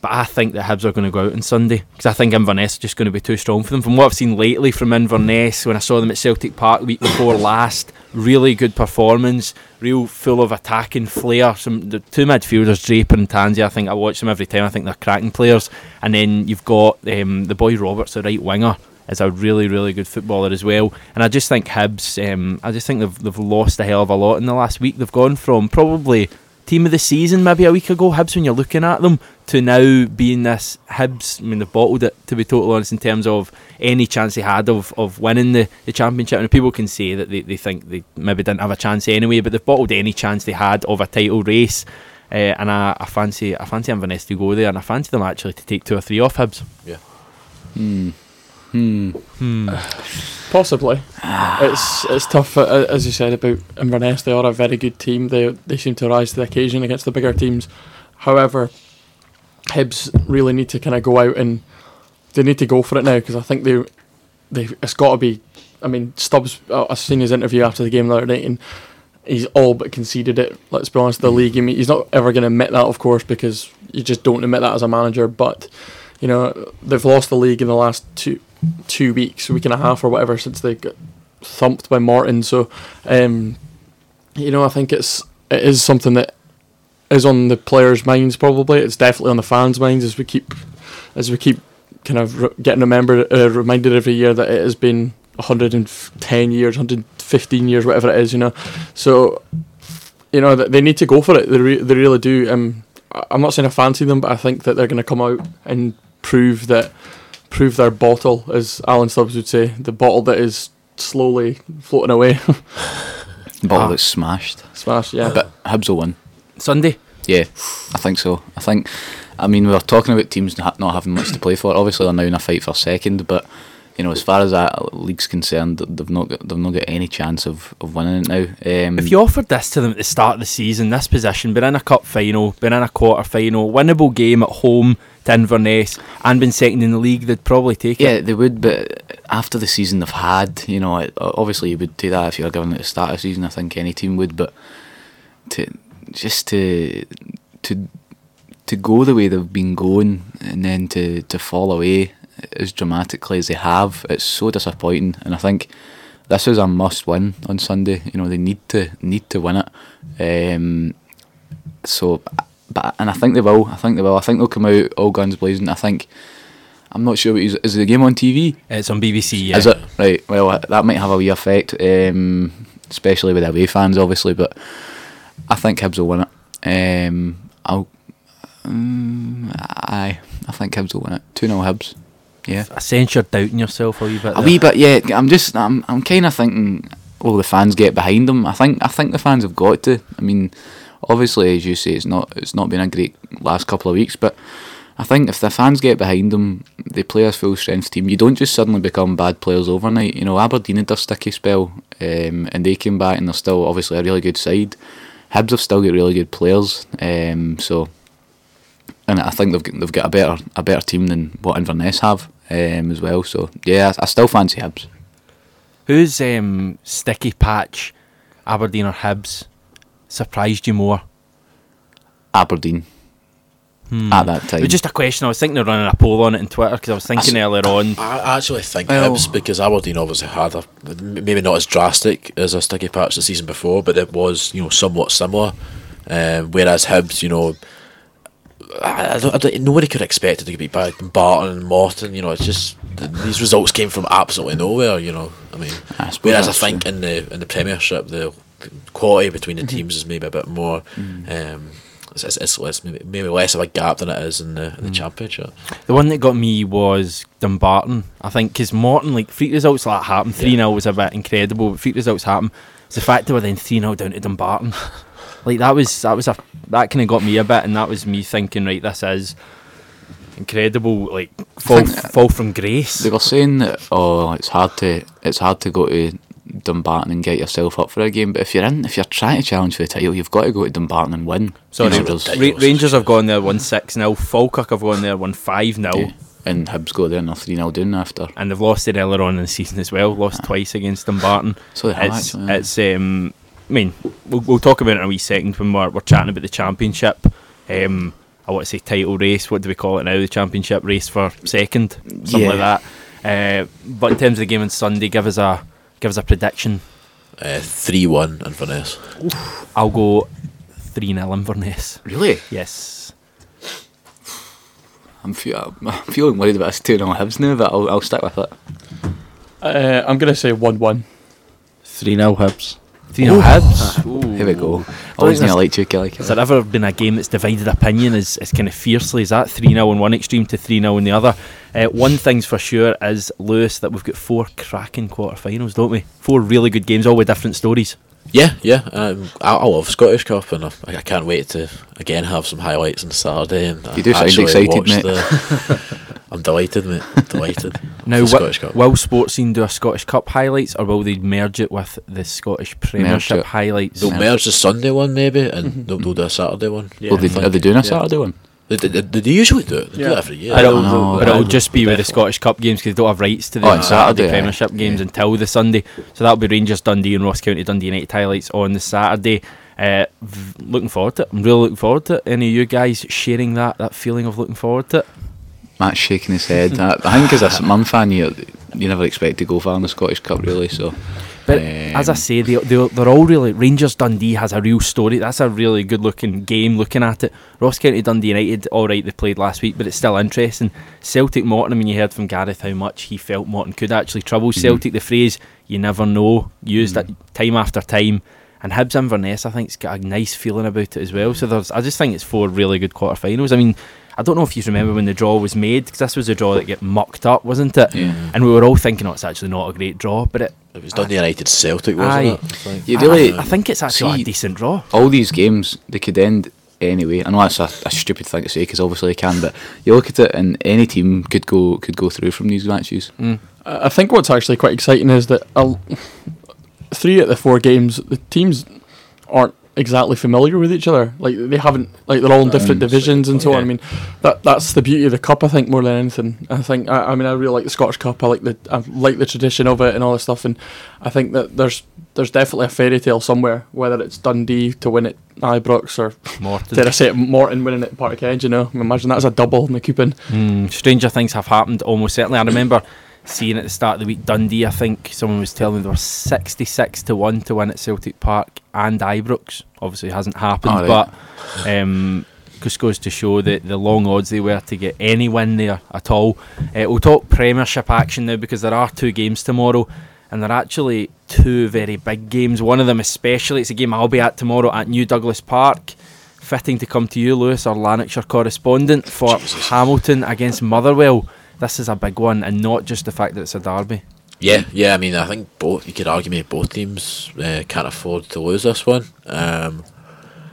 But I think the Hibs are going to go out on Sunday because I think Inverness is just going to be too strong for them. From what I've seen lately from Inverness, when I saw them at Celtic Park week before last, really good performance, real full of attacking flair. Some the two midfielders, Draper and Tansey. I think I watch them every time. I think they're cracking players. And then you've got um, the boy Roberts, the right winger, is a really really good footballer as well. And I just think Hibs, um, I just think they've they've lost a hell of a lot in the last week. They've gone from probably team of the season maybe a week ago, Hibs when you're looking at them, to now being this Hibs. I mean, they've bottled it to be totally honest in terms of any chance they had of, of winning the, the championship. And people can say that they, they think they maybe didn't have a chance anyway, but they've bottled any chance they had of a title race. Uh, and I, I fancy I fancy Inverness to go there, and I fancy them actually to take two or three off Hibs. Yeah. Hmm. Hmm. Hmm. Possibly. it's it's tough, uh, as you said about Inverness. They are a very good team. They they seem to rise to the occasion against the bigger teams. However, Hibs really need to kind of go out and they need to go for it now because I think they they it's got to be. I mean, Stubbs. Uh, I've seen his interview after the game the other night, and he's all but conceded it. Let's be honest, the league. I mean, he's not ever going to admit that, of course, because you just don't admit that as a manager. But you know, they've lost the league in the last two two weeks, a week and a half or whatever, since they got thumped by Morton. So, um, you know, I think it's it is something that is on the players' minds. Probably, it's definitely on the fans' minds as we keep as we keep kind of re- getting remembered, uh, reminded every year that it has been 110 years, 115 years, whatever it is. You know, so you know th- they need to go for it. They re- they really do. Um, I'm not saying I fancy them, but I think that they're going to come out and prove that prove their bottle, as Alan Stubbs would say, the bottle that is slowly floating away. bottle Ah. that's smashed. Smashed, yeah. But Hibs will win. Sunday. Yeah, I think so. I think, I mean, we were talking about teams not not having much to play for. Obviously, they're now in a fight for second, but you know, as far as that league's concerned, they've not got, they've not got any chance of, of winning it now. Um, If you offered this to them at the start of the season, this position, been in a cup final, been in a quarter final, winnable game at home to Inverness, and been second in the league, they'd probably take yeah, it. they would, but after the season they've had, you know, it- obviously you would do that if you were given it at the start of the season. I think any team would, but to just to to to go the way they've been going and then to to fall away as dramatically as they have, it's so disappointing. And I think this is a must win on Sunday. You know, they need to need to win it. Um, so, but and I think they will. I think they will. I think they'll come out all guns blazing. I think. I'm not sure. What is, is the game on TV? It's on BBC. Yeah. Is it right? Well, that might have a wee effect. Um, especially with away fans, obviously. But I think Hibs will win it. Um, I'll, um, I, I think Hibs will win it. Two 0 Hibs. Yeah. I sense you're doubting yourself a wee bit. A there. wee bit, yeah. I'm just, I'm, I'm kind of thinking, will the fans get behind them? I think, I think the fans have got to. I mean, obviously, as you say, it's not, it's not been a great last couple of weeks, but I think if the fans get behind them, they play a full strength team. You don't just suddenly become bad players overnight. You know, Aberdeen had their sticky spell, um, and they came back, and they're still obviously a really good side. Hibs have still got really good players, um, so. And I think they've got, they've got a better a better team than what Inverness have um, as well. So yeah, I, I still fancy Hibs. Who's um, sticky patch, Aberdeen or Hibs, surprised you more? Aberdeen Hmm. at that time. It was just a question. I was thinking of running a poll on it on Twitter because I was thinking s- earlier on. I actually think Well- Hibs because Aberdeen obviously had a maybe not as drastic as a sticky patch the season before, but it was you know somewhat similar. Um, whereas Hibs, you know, I, I don't, I don't, nobody could expect it to be by Barton and Morton. You know, it's just th- these results came from absolutely nowhere. You know, I mean, I whereas I think in the in the Premiership the quality between Mm-hmm. the teams is maybe a bit more. Mm. Um, it's, it's, it's less, maybe, maybe less of a gap than it is in the in Mm. the Championship. The one that got me was Dumbarton. I think because Morton, like freak results like that happen. Three 0 was a bit incredible, but freak results happen. It's the fact that we're then three 0 down to Dumbarton. like that was that was a that kind of got me a bit, and that was me thinking, right, this is incredible. Like fall think- fall from grace. They were saying that oh, it's hard to it's hard to go to Dumbarton and get yourself up for a game. But if you're in, if you're trying to challenge for the title, you've got to go to Dumbarton and win. Sorry, You know, Ra- Rangers have gone there one six 0 Falkirk have gone there one five 0 yeah. and Hibs go there and they're three 0 down after. and they've lost it earlier on in the season as well. Lost twice against Dumbarton. So they have it's, actually. yeah. it's um, I mean, we'll, we'll talk about it in a wee second when we're, we're chatting about the championship. Um, I want to say title race. What do we call it now? The championship race for second, something like that. Uh, but in terms of the game on Sunday, give us a give us a prediction. Uh, Three one Inverness. I'll go three 0 Inverness. really, Yes. I'm, fe- I'm feeling worried about this two 0 Hibs now, but I'll, I'll stick with it. Uh, I'm gonna say one-one. 3 0 Hibs. 0 Hibs. Ooh. Here we go. Always knew I liked you, Kelly. Has there ever been a game that's divided opinion as, as kind of fiercely as that? 3 0 in one extreme to 3 0 in the other. Uh, one thing's for sure is, Lewis, that we've got four cracking quarterfinals, don't we? Four really good games, all with different stories. Yeah, yeah. Um, I, I love Scottish Cup, and I, I can't wait to again have some highlights on Saturday. And You do sound excited, mate. The, I'm delighted, mate. Delighted. Now, The wi- Scottish Cup. will Sportscene do a Scottish Cup highlights or will they merge it with the Scottish Premiership it. highlights? They'll merge the Sunday one maybe, and Mm-hmm. they'll, they'll do a Saturday one. Yeah. Well, they, are they doing a yeah. Saturday one? They, they, they, they usually do it. They do Yeah. it every year. But it'll, know, but it'll just be with the Scottish Cup games because they don't have rights to the Oh, Saturday, Saturday, aye. Premiership games Yeah. until the Sunday. So that'll be Rangers Dundee and Ross County Dundee United highlights on the Saturday. Uh, v- looking forward to it. I'm really looking forward to it. Any of you guys sharing that that feeling of looking forward to it? Matt's shaking his head. I, I think as a Mum fan, you you never expect to go far in the Scottish Cup, really. So, But as I Um, say, they, they, they're all really. Rangers Dundee has a real story. That's a really good looking game looking at it. Ross County Dundee United, alright, they played last week, but it's still interesting. Celtic Morton, I mean, you heard from Gareth how much he felt Morton could actually trouble Mm-hmm. Celtic. The phrase, you never know, used that time after time. And Hibs Inverness, I think, it's got a nice feeling about it as well. So there's, I just think it's four really good quarterfinals. I mean, I don't know if you remember when the draw was made, because this was a draw that get mucked up, wasn't it? Yeah. And we were all thinking, oh, it's actually not a great draw, but it, It was Dundee United Celtic, wasn't Aye. it? I think. you really I, I think it's actually see- a decent draw. all these games they could end anyway. I know that's a, a stupid thing to say because obviously they can, but you look at it and any team could go could go through from these matches. Mm. I I think what's actually quite exciting is that i three out of the four games, the teams aren't exactly familiar with each other. Like they haven't, like they're all in different Um, divisions and so on. I mean, that that's the beauty of the cup. I think more than anything. I think. I, I mean, I really like the Scottish Cup. I like the I like the tradition of it and all this stuff. And I think that there's there's definitely a fairy tale somewhere, whether it's Dundee to win it, Ibrox or Morton. did I say it, Morton winning at Parkhead. You know, imagine that's a double in the coupon. Mm, stranger things have happened almost certainly. I remember seeing at the start of the week Dundee, I think someone was telling me they were 66 to 1 to win at Celtic Park and Ibrox. Obviously, it hasn't happened, Oh, right. but um, just goes to show that the long odds they were to get any win there at all. Uh, we'll talk Premiership action now because there are two games tomorrow. and they're actually two very big games. One of them, especially, it's a game I'll be at tomorrow at New Douglas Park. Fitting to come to you, Lewis, our Lanarkshire correspondent, for Jesus. Hamilton against Motherwell. This is a big one, and not just the fact that it's a derby. Yeah, yeah. I mean, I think both. You could argue maybe both teams uh, can't afford to lose this one. Um,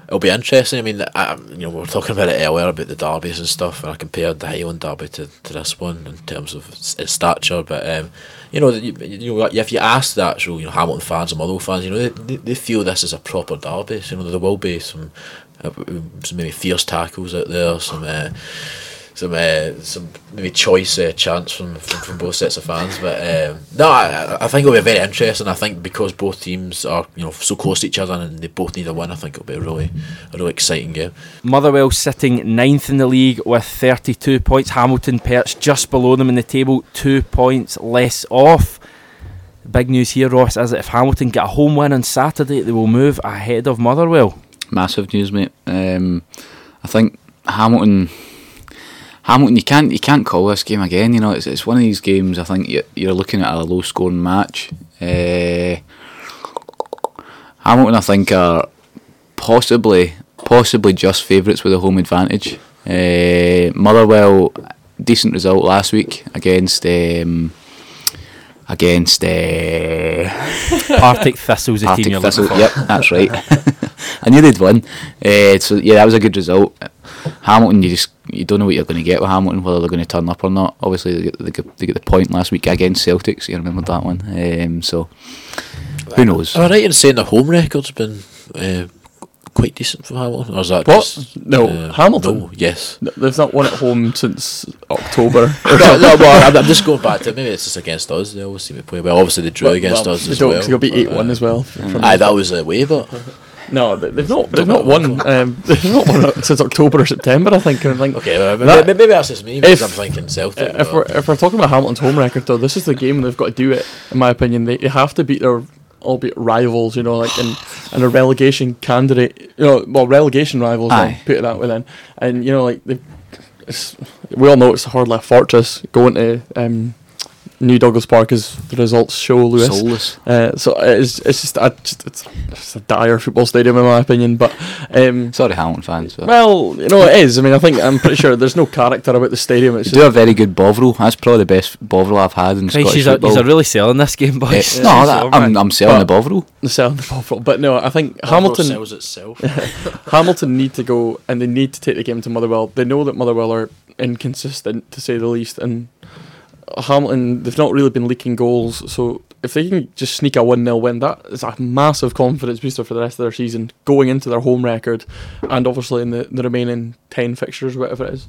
it'll be interesting. I mean, I, you know, we were talking about it earlier about the derbies and stuff, and I compared the Highland derby to, to this one in terms of its stature. But um, you know, you, you know, if you ask the actual you know Hamilton fans and Motherwell fans, you know, they, they, feel this is a proper derby. So, you know, there will be some, uh, some maybe fierce tackles out there, some. Uh, some uh, some maybe choice uh, chance from, from, from both sets of fans. But um, no, I, I think it'll be very interesting. I think because both teams are you know so close to each other and they both need a win, I think it'll be a really a really exciting game. Motherwell sitting ninth in the league with 32 points. Hamilton perched just below them in the table, two points less off. Big news here, Ross, is that if Hamilton get a home win on Saturday, they will move ahead of Motherwell. massive news, mate. Um, I think Hamilton, Hamilton, you can't you can't call this game again. You know, it's it's one of these games. I think you're, you're looking at a low scoring match. Uh, Hamilton, I think, are possibly possibly just favourites with a home advantage. Uh, Motherwell, decent result last week against. Um, Against uh, Partick Thistle's the team Partick you're Thistle. for. Yep, that's right. I knew they'd win. Uh, so yeah, that was a good result. Hamilton, you just you don't know what you're going to get with Hamilton, whether they're going to turn up or not. Obviously, they get, they get, they get the point last week against Celtics. You remember that one? Um, so who knows? Am I right in saying the home record's been uh, quite decent for Hamilton, or is that What? just No, uh, Hamilton? No, yes. N- They've not won at home since October. no, no, well, I'm, I'm just going back to it. maybe it's just against us. They always seem to play well. Obviously, they drew against us They as don't, well. 'cause they'll be eight one uh, as well. from- Aye, that was a waiver. no, they- they've not. They've not won. Um, they've not won since October or September. I think. And I think okay, well, That- maybe, maybe that's just me because if- I'm thinking Celtic. if but- we're if we're talking about Hamilton's home record, though, this is the game they've got to do it. In my opinion, they, they have to beat their albeit rivals. You know, like and and a relegation candidate. You know, well, relegation rivals. I'll put it that way then. And you know, like they, we all know it's a hard left fortress going to um, New Douglas Park as the results show. Lewis. Soulless. Uh, so it's it's just, a, just it's, it's a dire football stadium in my opinion. But um, Sorry, Hamilton fans. But well, you know it is. I mean, I think I'm pretty sure there's no character about the stadium. It's they do a very good Bovril. That's probably the best Bovril I've had in Christ, Scottish he's a, football. he's a really selling this game, boys. no, that, I'm, I'm selling the Bovril. Selling the sound of Bovril. But no, I think Hamilton Hamilton sells itself. Hamilton need to go and they need to take the game to Motherwell. They know that Motherwell are inconsistent to say the least, and Hamilton they've not really been leaking goals. So if they can just sneak a one 0 win, that is a massive confidence booster for the rest of their season, going into their home record, and obviously in the, the remaining ten fixtures, whatever it is.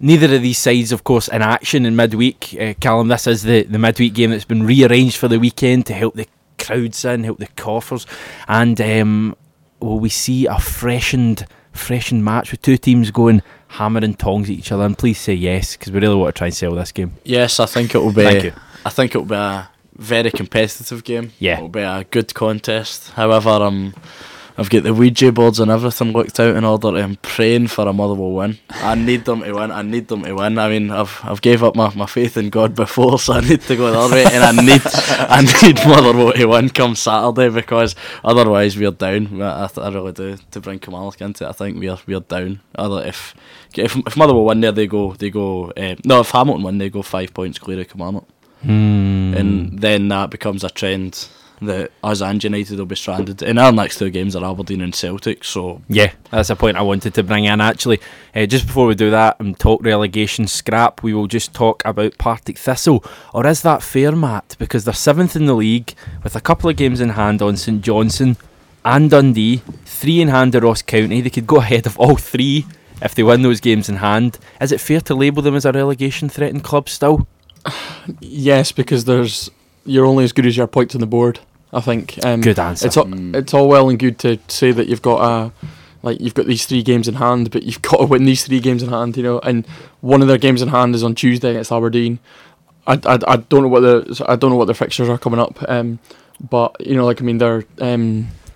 Neither of these sides, of course, in action in midweek. Uh, Callum, this is the, the midweek game that's been rearranged for the weekend to help the crowds in, help the coffers, and um, will we see a freshened, freshened match with two teams going hammer and tongs at each other? And please say yes, because we really want to try and sell this game. Yes, I think it will be. Thank you. I think it will be a very competitive game. Yeah. it'll be a good contest. However, um, I've got the Ouija boards and everything looked out in order. I'm praying for a Motherwell win. I need them to win. I need them to win. I mean, I've I've gave up my, my faith in God before, so I need to go the other way, and I need I need Motherwell to win come Saturday because otherwise we're down. I, I, th- I really do. To bring Kilmarnock into it, I think we're we're down. Other if if if Motherwell win there, they go they go. Uh, no, if Hamilton win, they go five points clear of Kilmarnock and then that becomes a trend that us and United will be stranded. In our next two games are Aberdeen and Celtic, so Yeah, that's a point I wanted to bring in actually. Uh, just before we do that and talk relegation scrap, we will just talk about Partick Thistle. Or is that fair, Matt? Because they're seventh in the league with a couple of games in hand on St Johnstone and Dundee, three in hand to Ross County. They could go ahead of all three if they win those games in hand. Is it fair to label them as a relegation threatened club still? Yes, because there's you're only as good as your points on the board. I think. Um, Good answer. It's all, Mm. it's all well and good to say that you've got a like you've got these three games in hand, but you've got to win these three games in hand, you know. And one of their games in hand is on Tuesday against Aberdeen. I, I, I don't know what the I don't know what their fixtures are coming up, um, but you know, like I mean, their um, th-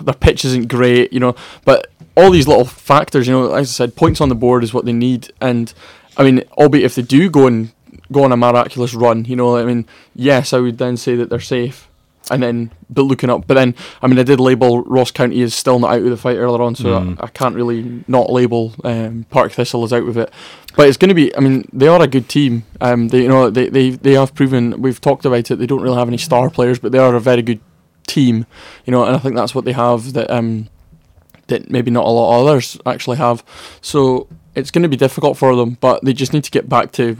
their pitch isn't great, you know. But all these little factors, you know, as I said, points on the board is what they need, and I mean, albeit if they do go and go on a miraculous run. You know, I mean, yes, I would then say that they're safe. And then, but looking up, but then, I mean, I did label Ross County as still not out of the fight earlier on, so Mm. I, I can't really not label um, Partick Thistle as out of it. But it's going to be. I mean, they are a good team. Um, they, you know, they, they they have proven. We've talked about it. They don't really have any star players, but they are a very good team. You know, and I think that's what they have that um that maybe not a lot of others actually have. So it's going to be difficult for them, but they just need to get back to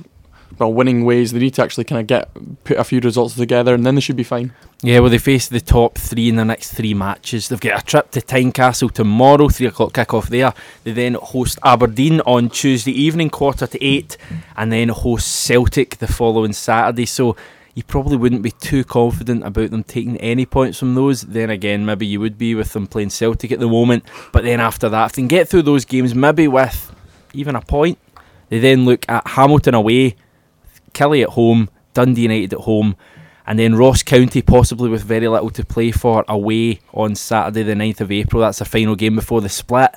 well winning ways. They need to actually kind of get put a few results together, and then they should be fine. Yeah, well, they face the top three in their next three matches. They've got a trip to Tynecastle tomorrow, three o'clock kick-off there. They then host Aberdeen on Tuesday evening, quarter to eight, and then host Celtic the following Saturday. So you probably wouldn't be too confident about them taking any points from those. Then again, maybe you would be with them playing Celtic at the moment. But then after that, if they can get through those games, maybe with even a point, they then look at Hamilton away, Killie at home, Dundee United at home, and then Ross County possibly with very little to play for away on Saturday the 9th of April. That's the final game before the split.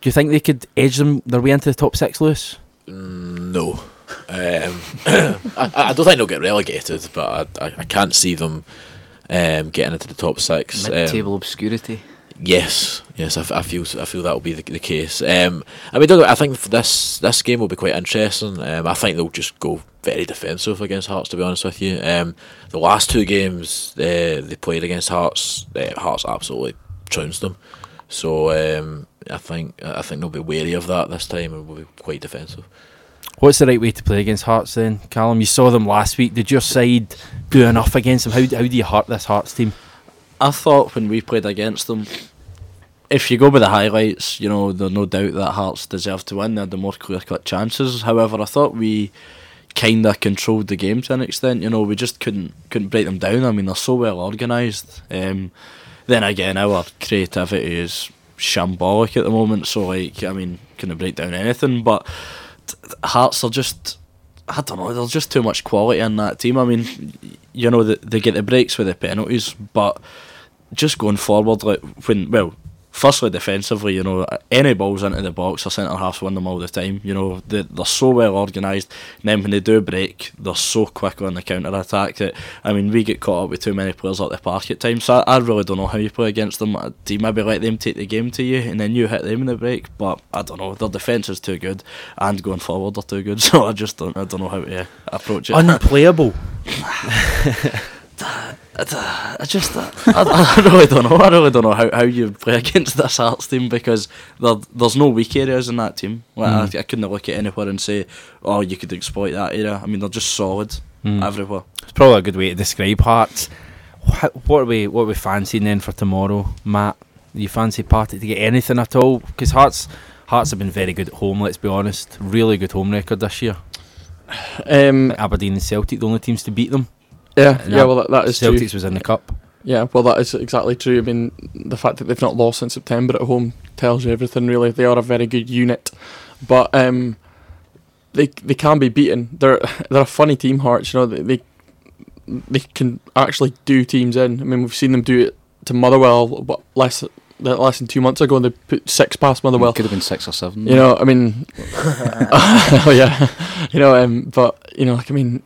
Do you think they could edge them their way into the top six, Lewis? Mm, no. Um, I, I don't think they'll get relegated, but I, I, I can't see them um, getting into the top six. Um, Mid-table obscurity. Yes, yes, I, f- I feel I feel that will be the, the case. Um, I mean, don't get me- I think this this game will be quite interesting. Um, I think they'll just go very defensive against Hearts. To be honest with you, um, the last two games uh, they played against Hearts, uh, Hearts absolutely trounced them. So um, I think I think they'll be wary of that this time and will be quite defensive. What's the right way to play against Hearts then, Callum? You saw them last week. Did your side do enough against them? How, how do you hurt this Hearts team? I thought when we played against them, if you go by the highlights, you know, there's no doubt that Hearts deserved to win. They had the more clear cut chances. However, I thought we kind of controlled the game to an extent. You know, we just couldn't couldn't break them down. I mean, they're so well organised. Um, then again, our creativity is shambolic at the moment. So, like, I mean, couldn't break down anything. But Hearts are just. I don't know. There's just too much quality in that team. I mean, you know, they, they get the breaks with the penalties, but just going forward, like when well, firstly defensively, you know, any balls into the box, our centre halves win them all the time. You know, they they're so well organised. And then when they do break, they're so quick on the counter attack that I mean, we get caught up with too many players at the park at times. So I, I really don't know how you play against them. Uh, Do you maybe let them take the game to you and then you hit them in the break? But I don't know. Their defence is too good, and going forward they're too good. So I just don't. I don't know how to approach it. Unplayable. Uh, uh, I just, I, I really don't know. I really don't know how, how you play against this Hearts team because there, there's no weak areas in that team. Like, I, mm. I couldn't look at anywhere and say, oh, you could exploit that area. I mean, they're just solid mm. everywhere. It's probably a good way to describe Hearts. What, what are we what are we fancying then for tomorrow, Matt? You fancy Partick to get anything at all? Because Hearts Hearts have been very good at home. Let's be honest, really good home record this year. Um, Aberdeen and Celtic, the only teams to beat them. Yeah, And yeah. Well, that, that is true. Celtics was in the cup. Yeah, well, that is exactly true. I mean, the fact that they've not lost since September at home tells you everything. Really, they are a very good unit, but um, they they can be beaten. They're they're a funny team, Hearts. You know, they they, they can actually do teams in. I mean, we've seen them do it to Motherwell, but less less than two months ago, and they put six past Motherwell. could have been six or seven. You know, I mean, oh yeah, you know, um, but you know, like I mean,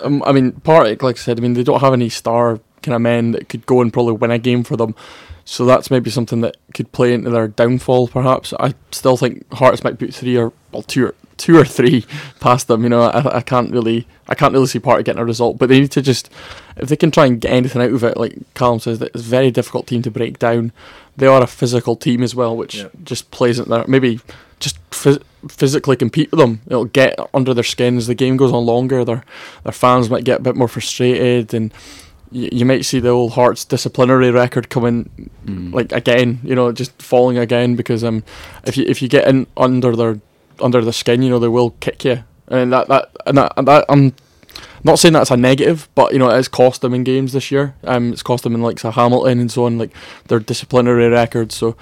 um, I mean, Partick, like I said, I mean, they don't have any star kind of men that could go and probably win a game for them. So that's maybe something that could play into their downfall, perhaps. I still think Hearts might put three or well, two or two or three past them. You know, I, I can't really, I can't really see Partick getting a result. But they need to just, if they can try and get anything out of it, like Callum says, that it's a very difficult team to break down. They are a physical team as well, which Yeah. just plays into their maybe just phys- physically compete with them. It'll get under their skin as the game goes on longer. Their their fans might get a bit more frustrated, and you, you might see the old Hearts disciplinary record coming Mm. like again. You know, just falling again because um, if you if you get in under their under the skin, you know they will kick you, and that that and that, and that I'm not saying that's a negative, but you know it has cost them in games this year. Um, it's cost them in like Hamilton and so on, like their disciplinary records. So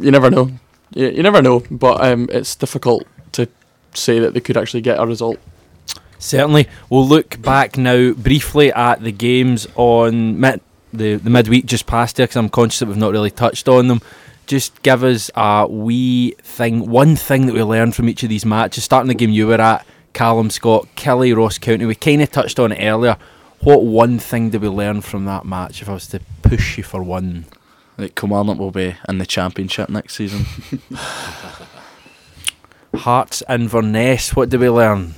you never know. You, you never know, but um, it's difficult to say that they could actually get a result. Certainly. We'll look back now briefly at the games on mid, the, the midweek just past here because I'm conscious that we've not really touched on them. Just give us a wee thing, one thing that we learned from each of these matches. Starting the game you were at, Callum Scott, Kelly, Ross County. We kind of touched on it earlier. What one thing did we learn from that match? If I was to push you for one, Like Kilmarnock will be in the championship next season. Hearts Inverness. What did we learn?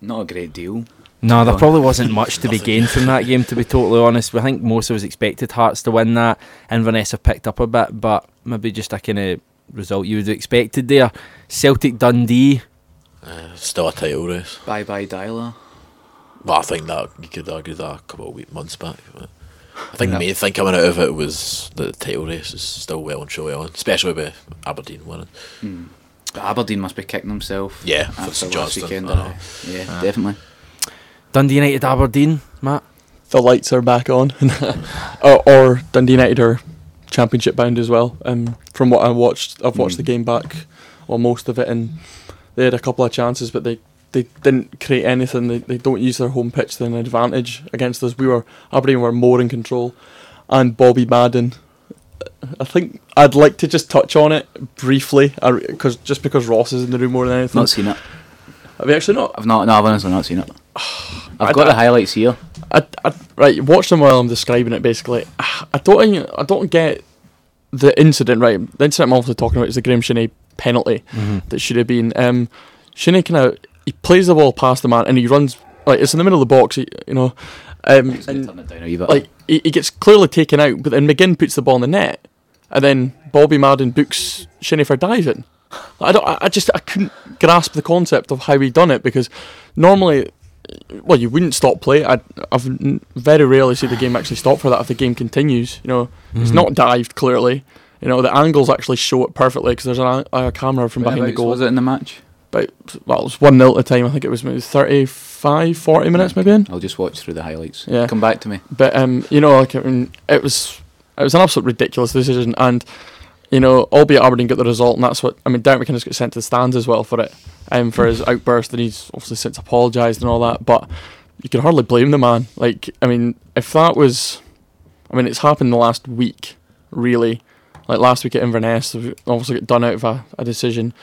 Not a great deal. No, there probably wasn't much to be gained from that game, to be totally honest. I think most of us expected Hearts to win that. Inverness have picked up a bit, but maybe just a kind of result you would have expected there. Celtic Dundee. Uh, still a title race. Bye bye Dyla. But I think that you could argue that a couple of week, months back. But I think Yeah. the main thing coming out of it was that the title race is still well and truly on, especially with Aberdeen winning. Hmm. But Aberdeen must be kicking themselves. Yeah, for after St last weekend. I know. uh, yeah, definitely. Dundee United Aberdeen, Matt. the lights are back on, or, or Dundee United are championship bound as well. Um, from what I watched, I've watched the game back, or most of it, and they had a couple of chances, but they, they didn't create anything. They, they don't use their home pitch to an advantage against us. We were Aberdeen were more in control, and Bobby Madden. I think I'd like to just touch on it briefly, because just because Ross is in the room more than anything. Not seen it. Have you actually not? I've not. No, I've honestly not seen it. I've I- got I- the highlights here. I, I right watch them while I'm describing it. Basically, I don't I don't get the incident. Right, the incident I'm also talking about is the Graeme Shinnie penalty that should have been. Um, Shinney kind of he plays the ball past the man and he runs like it's in the middle of the box. He, you know, um, and it down a like he, he gets clearly taken out, but then McGinn puts the ball in the net, and then Bobby Madden books Shinnie for diving. I don't. I I just I couldn't grasp the concept of how he done it because normally, well, you wouldn't stop play. I, I've very rarely see the game actually stop for that if the game continues. You know, it's not dived clearly. You know, the angles actually show it perfectly because there's a, a camera from behind the goal. was it in the match? But well, it was one 0 at the time. I think it was maybe 35, 40 minutes maybe in. I'll just watch through the highlights. Yeah. Come back to me. But um, you know, like I mean, it was it was an absolute ridiculous decision, and you know, albeit Aberdeen got the result, and that's what I mean. Derek McInnes got sent to the stands as well for it, um, for his outburst, and he's obviously since apologised and all that. But you can hardly blame the man. Like, I mean, if that was, I mean, it's happened the last week, really. Like last week at Inverness, obviously got done out of a, a decision.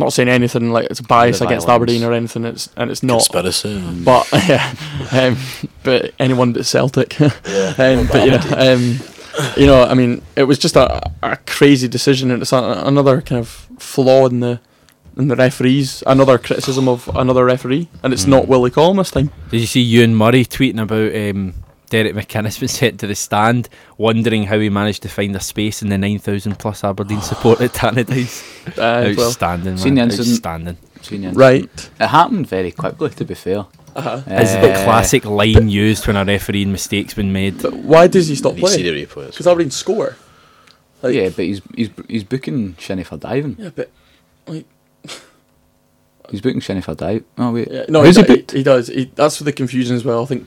Not saying anything like it's a bias against. Aberdeen or anything. It's and it's not. Conspiracy. But yeah, um, but anyone but Celtic. um, but you know, um, you know, I mean, it was just a, a crazy decision, and it's a, another kind of flaw in the in the referees. Another criticism of another referee, and it's not Willie Collum this time. Did you see Ewan Murray tweeting about um, Derek McInnes was sent to the stand, wondering how he managed to find a space in the 9,000 plus Aberdeen support at Tannadice? Uh, Outstanding, Seen man. the? Outstanding. Seen right. It happened very quickly, to be fair. Uh-huh. Is the Uh, classic line used when a refereeing mistake's been made? But why does he stop You see playing? the replays. Because Aberdeen score. Like, yeah, but he's he's he's booking Shinnie for diving. Yeah, but like, He's booking Shinnie for dive. Oh wait, yeah, no, Who's he, he do- he does. He, that's for the confusion as well. I think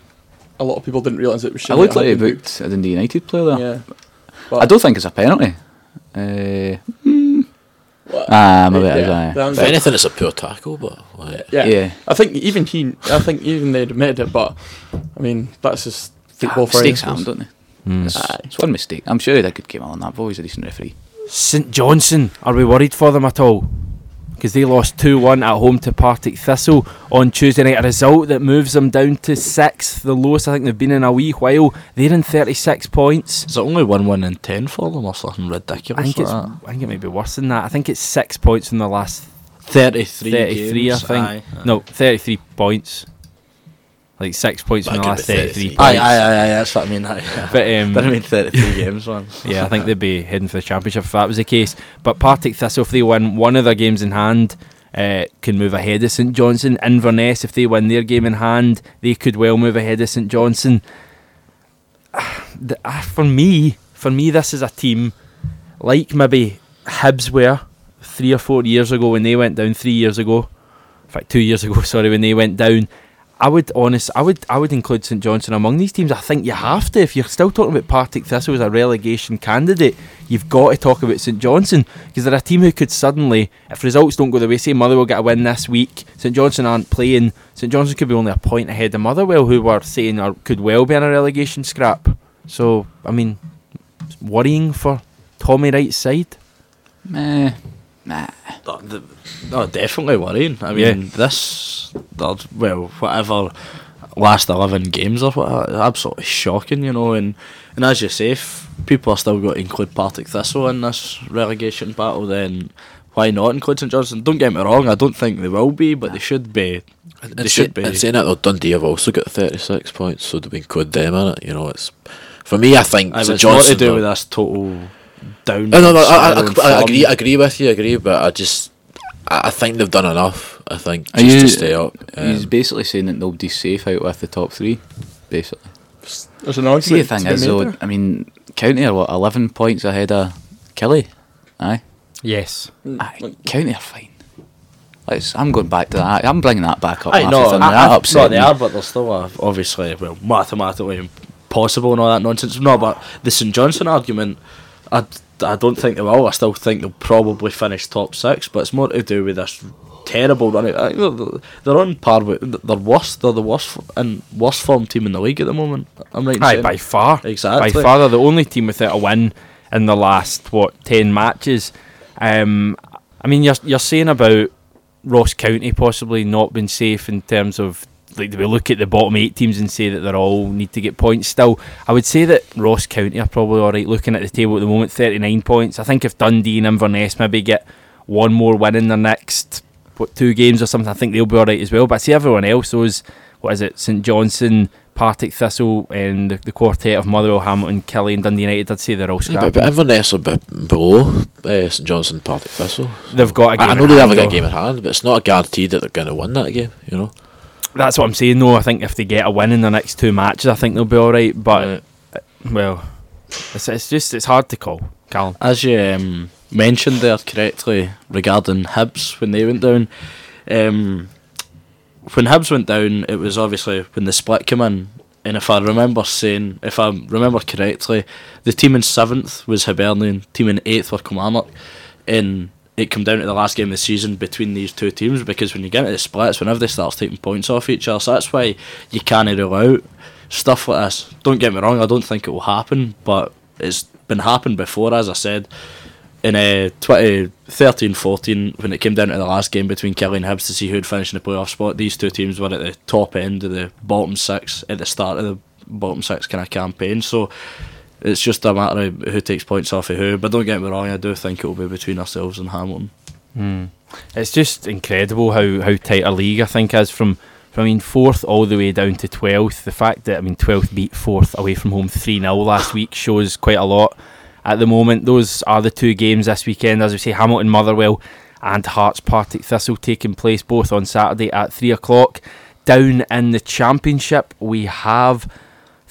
a lot of people didn't realise it was. It Shinnie looked like he had been booked a Dundee United player there. Yeah. I don't think it's a penalty. Uh, Well, ah, maybe it is. yeah, aye. the If anything, it's a poor tackle, but like, Yeah. Yeah. I think even he, I think even they admitted it, but I mean that's just football Ah, mistakes happen, don't they? Hmm. It's, it's one mistake. I'm sure he did a good game on that. Boy, he's a decent referee. St Johnstone, are we worried for them at all? Because they lost 2 1 at home to Partick Thistle on Tuesday night, a result that moves them down to sixth, the lowest I think they've been in a wee while. They're in 36 points. Is it only 1 1 in ten for them or something I ridiculous think, like it's, that? I think it might be worse than that. I think it's six points in the last 33, 33, games, I think. Aye, No, 33 points. Like six points That in the last be 33 33. points. aye, aye, aye, aye, that's what I mean. Aye. But, um, Didn't mean 33 games, man. Yeah, I think they'd be heading for the championship if that was the case. But Partick Thistle, if they win one of their games in hand, uh, can move ahead of St Johnstone. Inverness, if they win their game in hand, they could well move ahead of St Johnstone. The- ah, for me, for me, this is a team like maybe Hibs were three or four years ago when they went down. Three years ago, in fact, two years ago. Sorry, when they went down. I would honest, I would, I would include St Johnstone among these teams. I think you have to. If you're still talking about Partick Thistle as a relegation candidate, you've got to talk about St Johnstone because they're a team who could suddenly, if results don't go the way, say Motherwell get a win this week, St Johnstone aren't playing. St Johnstone could be only a point ahead of Motherwell, who were saying or could well be in a relegation scrap. So, I mean, worrying for Tommy Wright's side. Eh, Nah. Oh, the- definitely worrying. I mean, this, uh, well, whatever last 11 games or what, absolutely shocking, you know. And, and as you say, if people are still going to include Partick Thistle in this relegation battle, then why not include St Johnstone? Don't get me wrong, I don't think they will be, but they should be. They And, should say, be. and saying that though, Dundee have also got 36 points, so they've include them in it. You know, it's for me. I think Aye, but St it's more Johnson. to do are- with this total down. No, no, no. I, I, I, I agree. I agree with you. I agree, but I just, I, I think they've done enough. I think Are just you- to stay up. He's Um, basically saying that nobody's safe out with the top three, basically. There's an argument. See, the thing to is, though, there. I mean, County are what, 11 points ahead of Killie? Aye. Yes. Aye. County are fine. Let's, I'm going back to that. I'm bringing that back up. Aye, Matthew, no, Finn, I, that I, upset no, they me. are, but they're still uh, obviously well mathematically impossible and all that nonsense. No, but the St Johnstone argument, I, I don't think they will. I still think they'll probably finish top six, but it's more to do with this terrible run. I- They're they're on par with they're worst. They're the worst and worst form team in the league at the moment. I'm right. Aye, by far. Exactly. By far, they're the only team without a win in the last what ten matches. Um, I mean, you're you're saying about Ross County possibly not being safe in terms of like do we look at the bottom eight teams and say that they're all need to get points still. I would say that Ross County are probably all right looking at the table at the moment, thirty nine points. I think if Dundee and Inverness maybe get one more win in their next what two games or something, I think they'll be all right as well. But I see everyone else, those what is it, St Johnstone, Partick Thistle, and the, the quartet of Motherwell, Hamilton, Killie, and Dundee United. I'd say they're all yeah, scrapping. but, but Inverness are be- below uh, St Johnstone, Partick Thistle. They've got a game. I, know they have hand, a game in hand, but it's not a guarantee that they're going to win that game. You know. That's what I'm saying. though. I think if they get a win in the next two matches, I think they'll be all right. But well, it's, it's just it's hard to call, Callum. As you um, mentioned there correctly regarding Hibs when they went down, um, when Hibs went down, it was obviously when the split came in. And if I remember saying, if I remember correctly, the team in seventh was Hibernian, team in eighth were Kilmarnock, and it come down to the last game of the season between these two teams because when you get into the splits, whenever they start taking points off each other, so that's why you can't rule out stuff like this. Don't get me wrong, I don't think it will happen, but it's been happened before, as I said. In uh, 2013 14, when it came down to the last game between Killie and Hibs to see who'd finish in the playoff spot, these two teams were at the top end of the bottom six at the start of the bottom six kind of campaign. So it's just a matter of who takes points off of who. But don't get me wrong, I do think it will be between ourselves and Hamilton. Hmm. It's just incredible how, how tight a league I think is from, from I mean fourth all the way down to twelfth. The fact that I mean twelfth beat fourth away from home three 0 last week shows quite a lot. At the moment, those are the two games this weekend. As we say, Hamilton Motherwell and Hearts Partick Thistle taking place both on Saturday at three o'clock. Down in the championship, we have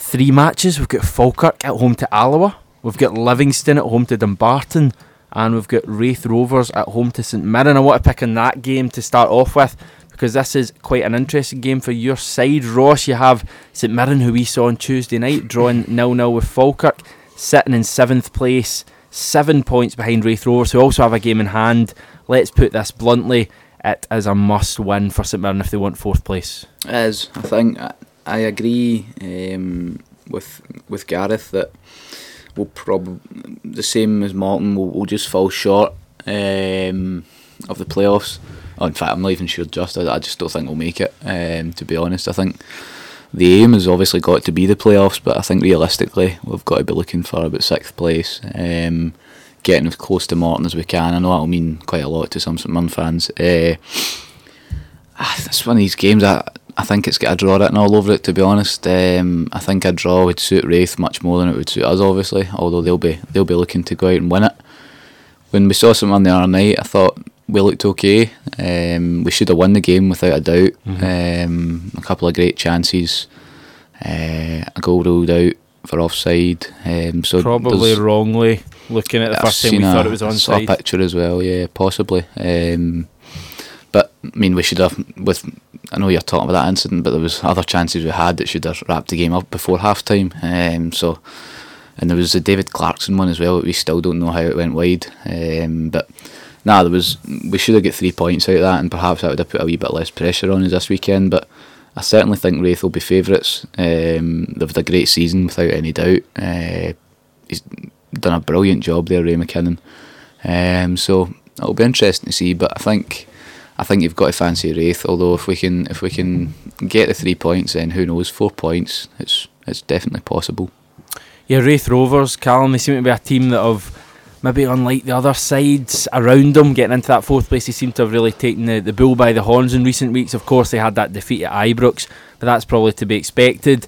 three matches. We've got Falkirk at home to Alloa. We've got Livingston at home to Dumbarton. And we've got Raith Rovers at home to St Mirren. I want to pick on that game to start off with because this is quite an interesting game for your side. Ross, you have St Mirren, who we saw on Tuesday night, drawing nil nil with Falkirk, sitting in seventh place, seven points behind Raith Rovers, who also have a game in hand. Let's put this bluntly. It is a must win for St Mirren if they want fourth place. It is. I think I, agree um, with with Gareth that we'll probably the same as Morton. We'll, we'll just fall short um, of the playoffs. Oh, in fact, I'm not even sure. Just I, I just don't think we'll make it. Um, to be honest, I think the aim has obviously got to be the playoffs, but I think realistically we've got to be looking for about sixth place. Um, getting as close to Morton as we can. I know that'll mean quite a lot to some St fans. Uh, ah, it's one of these games. I I think it's got a draw written all over it. To be honest, um, I think a draw would suit Raith much more than it would suit us. Obviously, although they'll be they'll be looking to go out and win it. When we saw something the other night, I thought we looked okay. Um, we should have won the game without a doubt. Um, a couple of great chances, uh, a goal ruled out for offside. Um, so Probably wrongly looking at the I've first time we seen thought it was I saw onside. a picture as well, yeah, possibly. Um, but I mean, we should have with. I know you're talking about that incident, but there was other chances we had that should have wrapped the game up before half time. Um, so, and there was the David Clarkson one as well. We still don't know how it went wide. Um, but nah, there was. We should have got three points out of that, and perhaps that would have put a wee bit less pressure on us this weekend. But I certainly think Raith will be favourites. Um, they've had a great season without any doubt. Uh, he's done a brilliant job there, Ray McKinnon. Um, so it'll be interesting to see. But I think I think you've got to fancy Raith. Although if we can if we can get the three points, then who knows? Four points, it's it's definitely possible. Yeah, Raith Rovers, Callum, they seem to be a team that have maybe unlike the other sides around them getting into that fourth place, they seem to have really taken the, the bull by the horns in recent weeks. Of course, they had that defeat at Ibrox, but that's probably to be expected.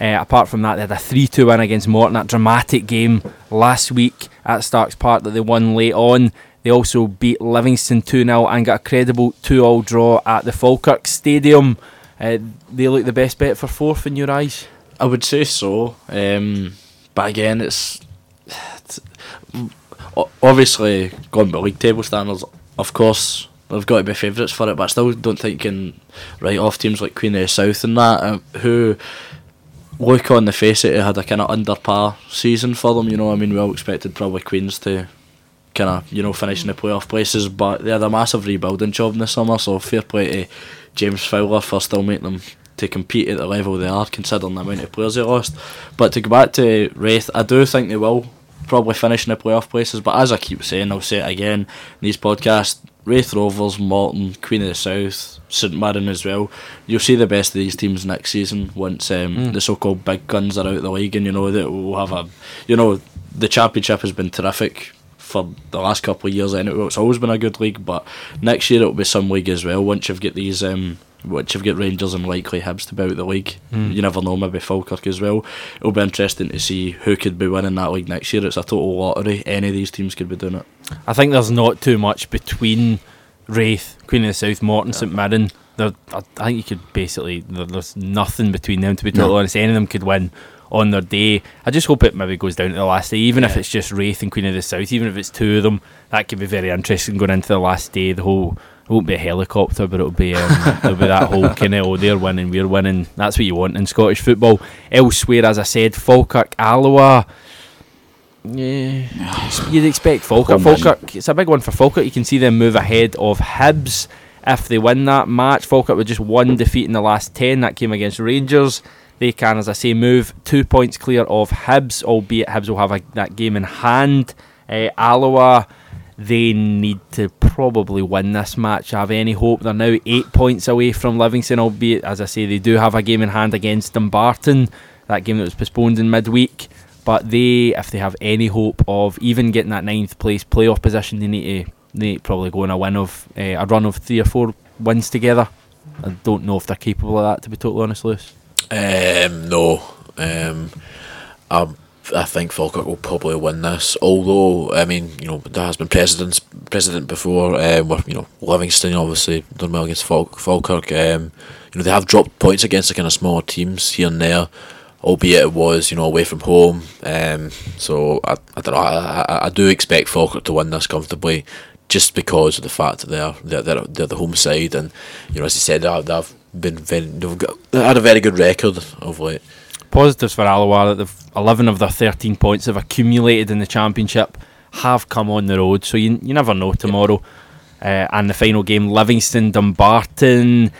Uh, apart from that, they had a 3 2 win against Morton, that dramatic game last week at Starks Park that they won late on. They also beat Livingston 2 0 and got a credible 2 all draw at the Falkirk Stadium. Uh, they look the best bet for fourth in your eyes? I would say so. Um, but again, it's, obviously going by league table standards. Of course, they've got to be favourites for it, but I still don't think you can write off teams like Queen of the South and that uh, who look on the face of it had a kind of under par season for them. You know, I mean, we all expected probably Queens to kind of you know finishing the playoff places, but they had a massive rebuilding job in the summer. So fair play to James Fowler for still making them to compete at the level they are, considering the amount of players they lost. But to go back to Raith, I do think they will probably finish in the playoff places. But as I keep saying, I'll say it again in these podcasts. Raith Rovers, Morton, Queen of the South, St Mirren as well. You'll see the best of these teams next season once um, mm. the so-called big guns are out of the league, and you know that we'll have a, you know, the championship has been terrific for the last couple of years. Anyway, it's always been a good league, but next year it'll be some league as well. Once you've got these um, you've got Rangers and likely Hibs to be out the league. Mm. You never know, maybe Falkirk as well. It'll be interesting to see who could be winning that league next year. It's a total lottery. Any of these teams could be doing it. I think there's not too much between Raith, Queen of the South, Morton, yeah. St Mirren. There, I, think you could basically, there, there's nothing between them to be totally no. honest. Any of them could win on their day. I just hope it maybe goes down to the last day, even yeah. if it's just Raith and Queen of the South, even if it's two of them. That could be very interesting going into the last day. The whole it won't be a helicopter, but it'll be um, it'll be that whole kind of oh they're winning, we're winning. That's what you want in Scottish football. Elsewhere, as I said, Falkirk, Alloa. Yeah, you'd expect Falkirk. Falkirk, it's a big one for Falkirk. You can see them move ahead of Hibs if they win that match. Falkirk with just one defeat in the last ten. That came against Rangers. They can, as I say, move two points clear of Hibs, albeit Hibs will have a, that game in hand. Uh, Alloa they need to probably win this match. Have any hope? They're now eight points away from Livingston, albeit as I say they do have a game in hand against Dumbarton. That game that was postponed in midweek. But they, if they have any hope of even getting that ninth place playoff position, they need to they need to probably go on a win of uh, a run of three or four wins together. I don't know if they're capable of that. To be totally honest, Lewis. Um, no. Um, I'm I think Falkirk will probably win this. Although I mean, you know, there has been precedents precedent before. Um, with you know Livingston obviously done well against Falk- Falkirk. Um, you know they have dropped points against the kind of smaller teams here and there, albeit it was you know away from home. Um, so I, I don't know. I, I, I do expect Falkirk to win this comfortably, just because of the fact that they're they're they're, they're the home side, and you know as you said, they've been very, they've got, they had a very good record of late positives for Alloa that they've 11 of their 13 points have accumulated in the championship have come on the road, so you, you never know tomorrow. Uh, and the final game, Livingston, Dumbarton.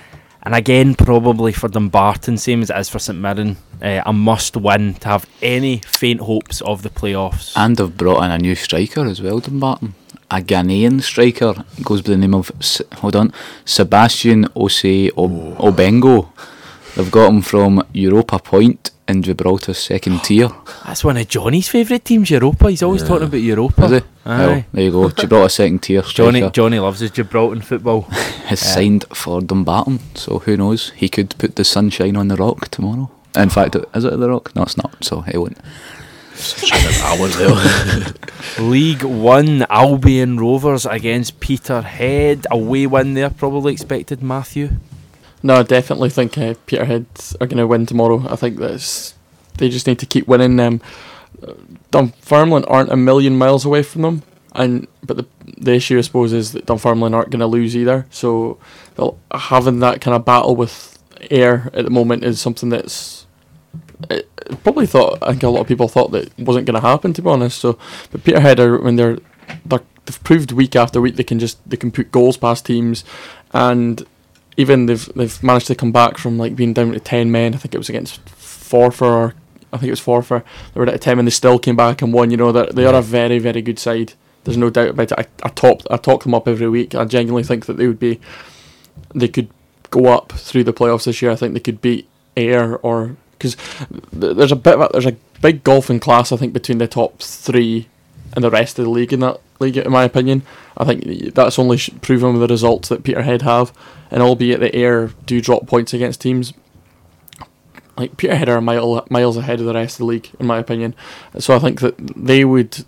And again, probably for Dumbarton, same as it is for St Mirren, uh, a must win to have any faint hopes of the playoffs. And they've brought in a new striker as well, Dumbarton. A Ghanaian striker goes by the name of, hold on, Sebastian Osei Obengo. They've got him from Europa Point in Gibraltar's second tier. Oh, that's one of Johnny's favourite teams, Europa. He's always yeah. talking about Europa. Is he? Well, there you go. Gibraltar second tier. Striker. Johnny Johnny loves his Gibraltar football. Has yeah. signed for Dumbarton, so who knows? He could put the sunshine on the rock tomorrow. In fact, is it the rock? No, it's not. So he won't. League One Albion Rovers against Peterhead. A away win there, probably expected, Matthew. No, I definitely think uh, Peterhead are going to win tomorrow. I think that's they just need to keep winning. Um, Dunfermline aren't a million miles away from them, and but the the issue I suppose is that Dunfermline aren't going to lose either. So having that kind of battle with Ayr at the moment is something that's it, probably thought I think a lot of people thought that wasn't going to happen to be honest. So, but Peterhead are when they're they're they've proved week after week they can just they can put goals past teams, and even they've they've managed to come back from like being down to ten men. I think it was against Forfar. Or I think it was Forfar. They were at ten, and they still came back and won. You know that they, they are a very very good side. There's no doubt about it. I, I talk I talk them up every week. I genuinely think that they would be, they could go up through the playoffs this year. I think they could beat Ayr or because there's a bit of a, there's a big golfing class I think between the top three and the rest of the league in that league. In my opinion, I think that's only proven with the results that Peterhead have, and albeit the Ayr do drop points against teams. Like Peterhead are a mile miles ahead of the rest of the league, in my opinion. So I think that they would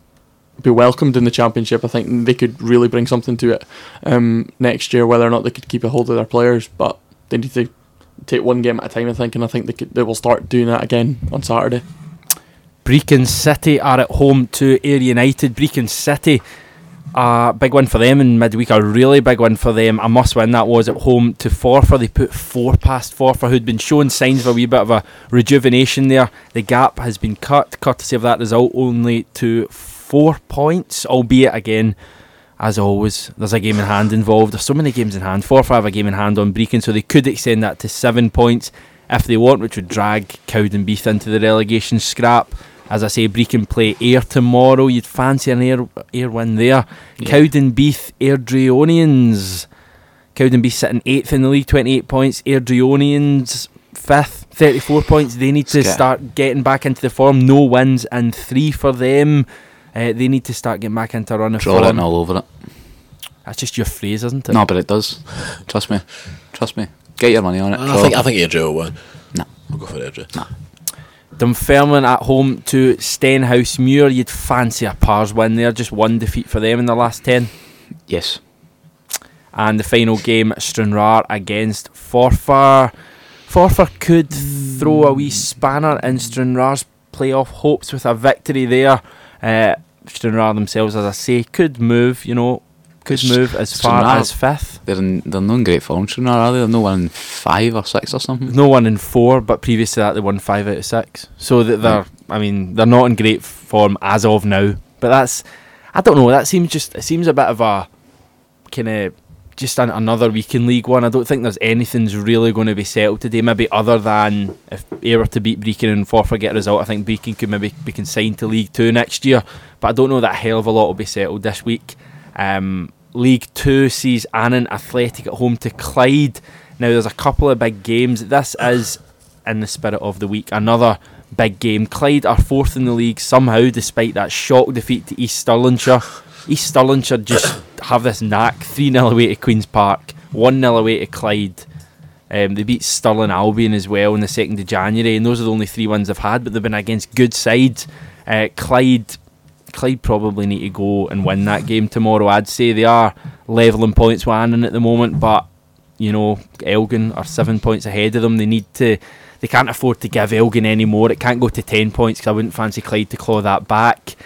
be welcomed in the championship. I think they could really bring something to it um, next year. Whether or not they could keep a hold of their players, but they need to take one game at a time. I think, and I think they could, they will start doing that again on Saturday. Brechin City are at home to Ayr United. Brechin City, a big win for them in midweek, a really big win for them. A must win that was at home to Forfar. They put four past Forfar, who'd been showing signs of a wee bit of a rejuvenation there. The gap has been cut, courtesy of that result, only to four points, albeit again. As always, there's a game in hand involved. There's so many games in hand. Forfar five a game in hand on Brechin, so they could extend that to seven points if they want, which would drag Cowdenbeath into the relegation scrap. As I say, Brechin play Ayr tomorrow. You'd fancy an Ayr, Ayr win there. Yeah. Cowdenbeath, Airdrieonians. Cowdenbeath sitting 8th in the league, 28 points. Airdrieonians 5th, 34 points. They need to start getting back into the form. No wins and 3 for them. Uh, they need to start getting back into a run of Draw form. it all over it. That's just your phrase, isn't it? No, but it does. Trust me. Trust me. Get your money on it. I think it. I think Airdrie will win. No. I'll go for Airdrie. No. Dunfermline at home to Stenhousemuir. You'd fancy a Pars win there. Just one defeat for them in the last 10. yes. And the final game, Stranraer against Forfar. Forfar could throw a wee spanner in Stranraer's playoff hopes with a victory there. Uh, Stranraer themselves, as I say, could move, you know, could move as far Stranraer- as fifth. They're in, they're not in great form, Stranraer, are they? They're no one in five or six or something. No one in four, but previous to that, they won five out of six. So that they're, I mean, they're not in great form as of now. But that's, I don't know. That seems just, it seems a bit of a kind of just an, another week in League One. I don't think there's anything's really going to be settled today. Maybe other than if Ayr were to beat Brechin and Forfar get a result, I think Brechin could maybe be consigned to League Two next year. But I don't know that a hell of a lot will be settled this week. Um, League Two sees Annan Athletic at home to Clyde. Now there's a couple of big games. This is in the spirit of the week. Another big game. Clyde are fourth in the league somehow, despite that shock defeat to East Stirlingshire. East Stirlingshire just have this knack 3 0 away to Queen's Park, 1 0 away to Clyde. Um, they beat Stirling Albion as well on the 2nd of January, and those are the only three wins they've had, but they've been against good sides. Uh, Clyde Clyde probably need to go and win that game tomorrow. I'd say they are levelling points with Annan at the moment, but you know Elgin are seven points ahead of them. They need to. They can't afford to give Elgin any more. It can't go to ten points because I wouldn't fancy Clyde to claw that back.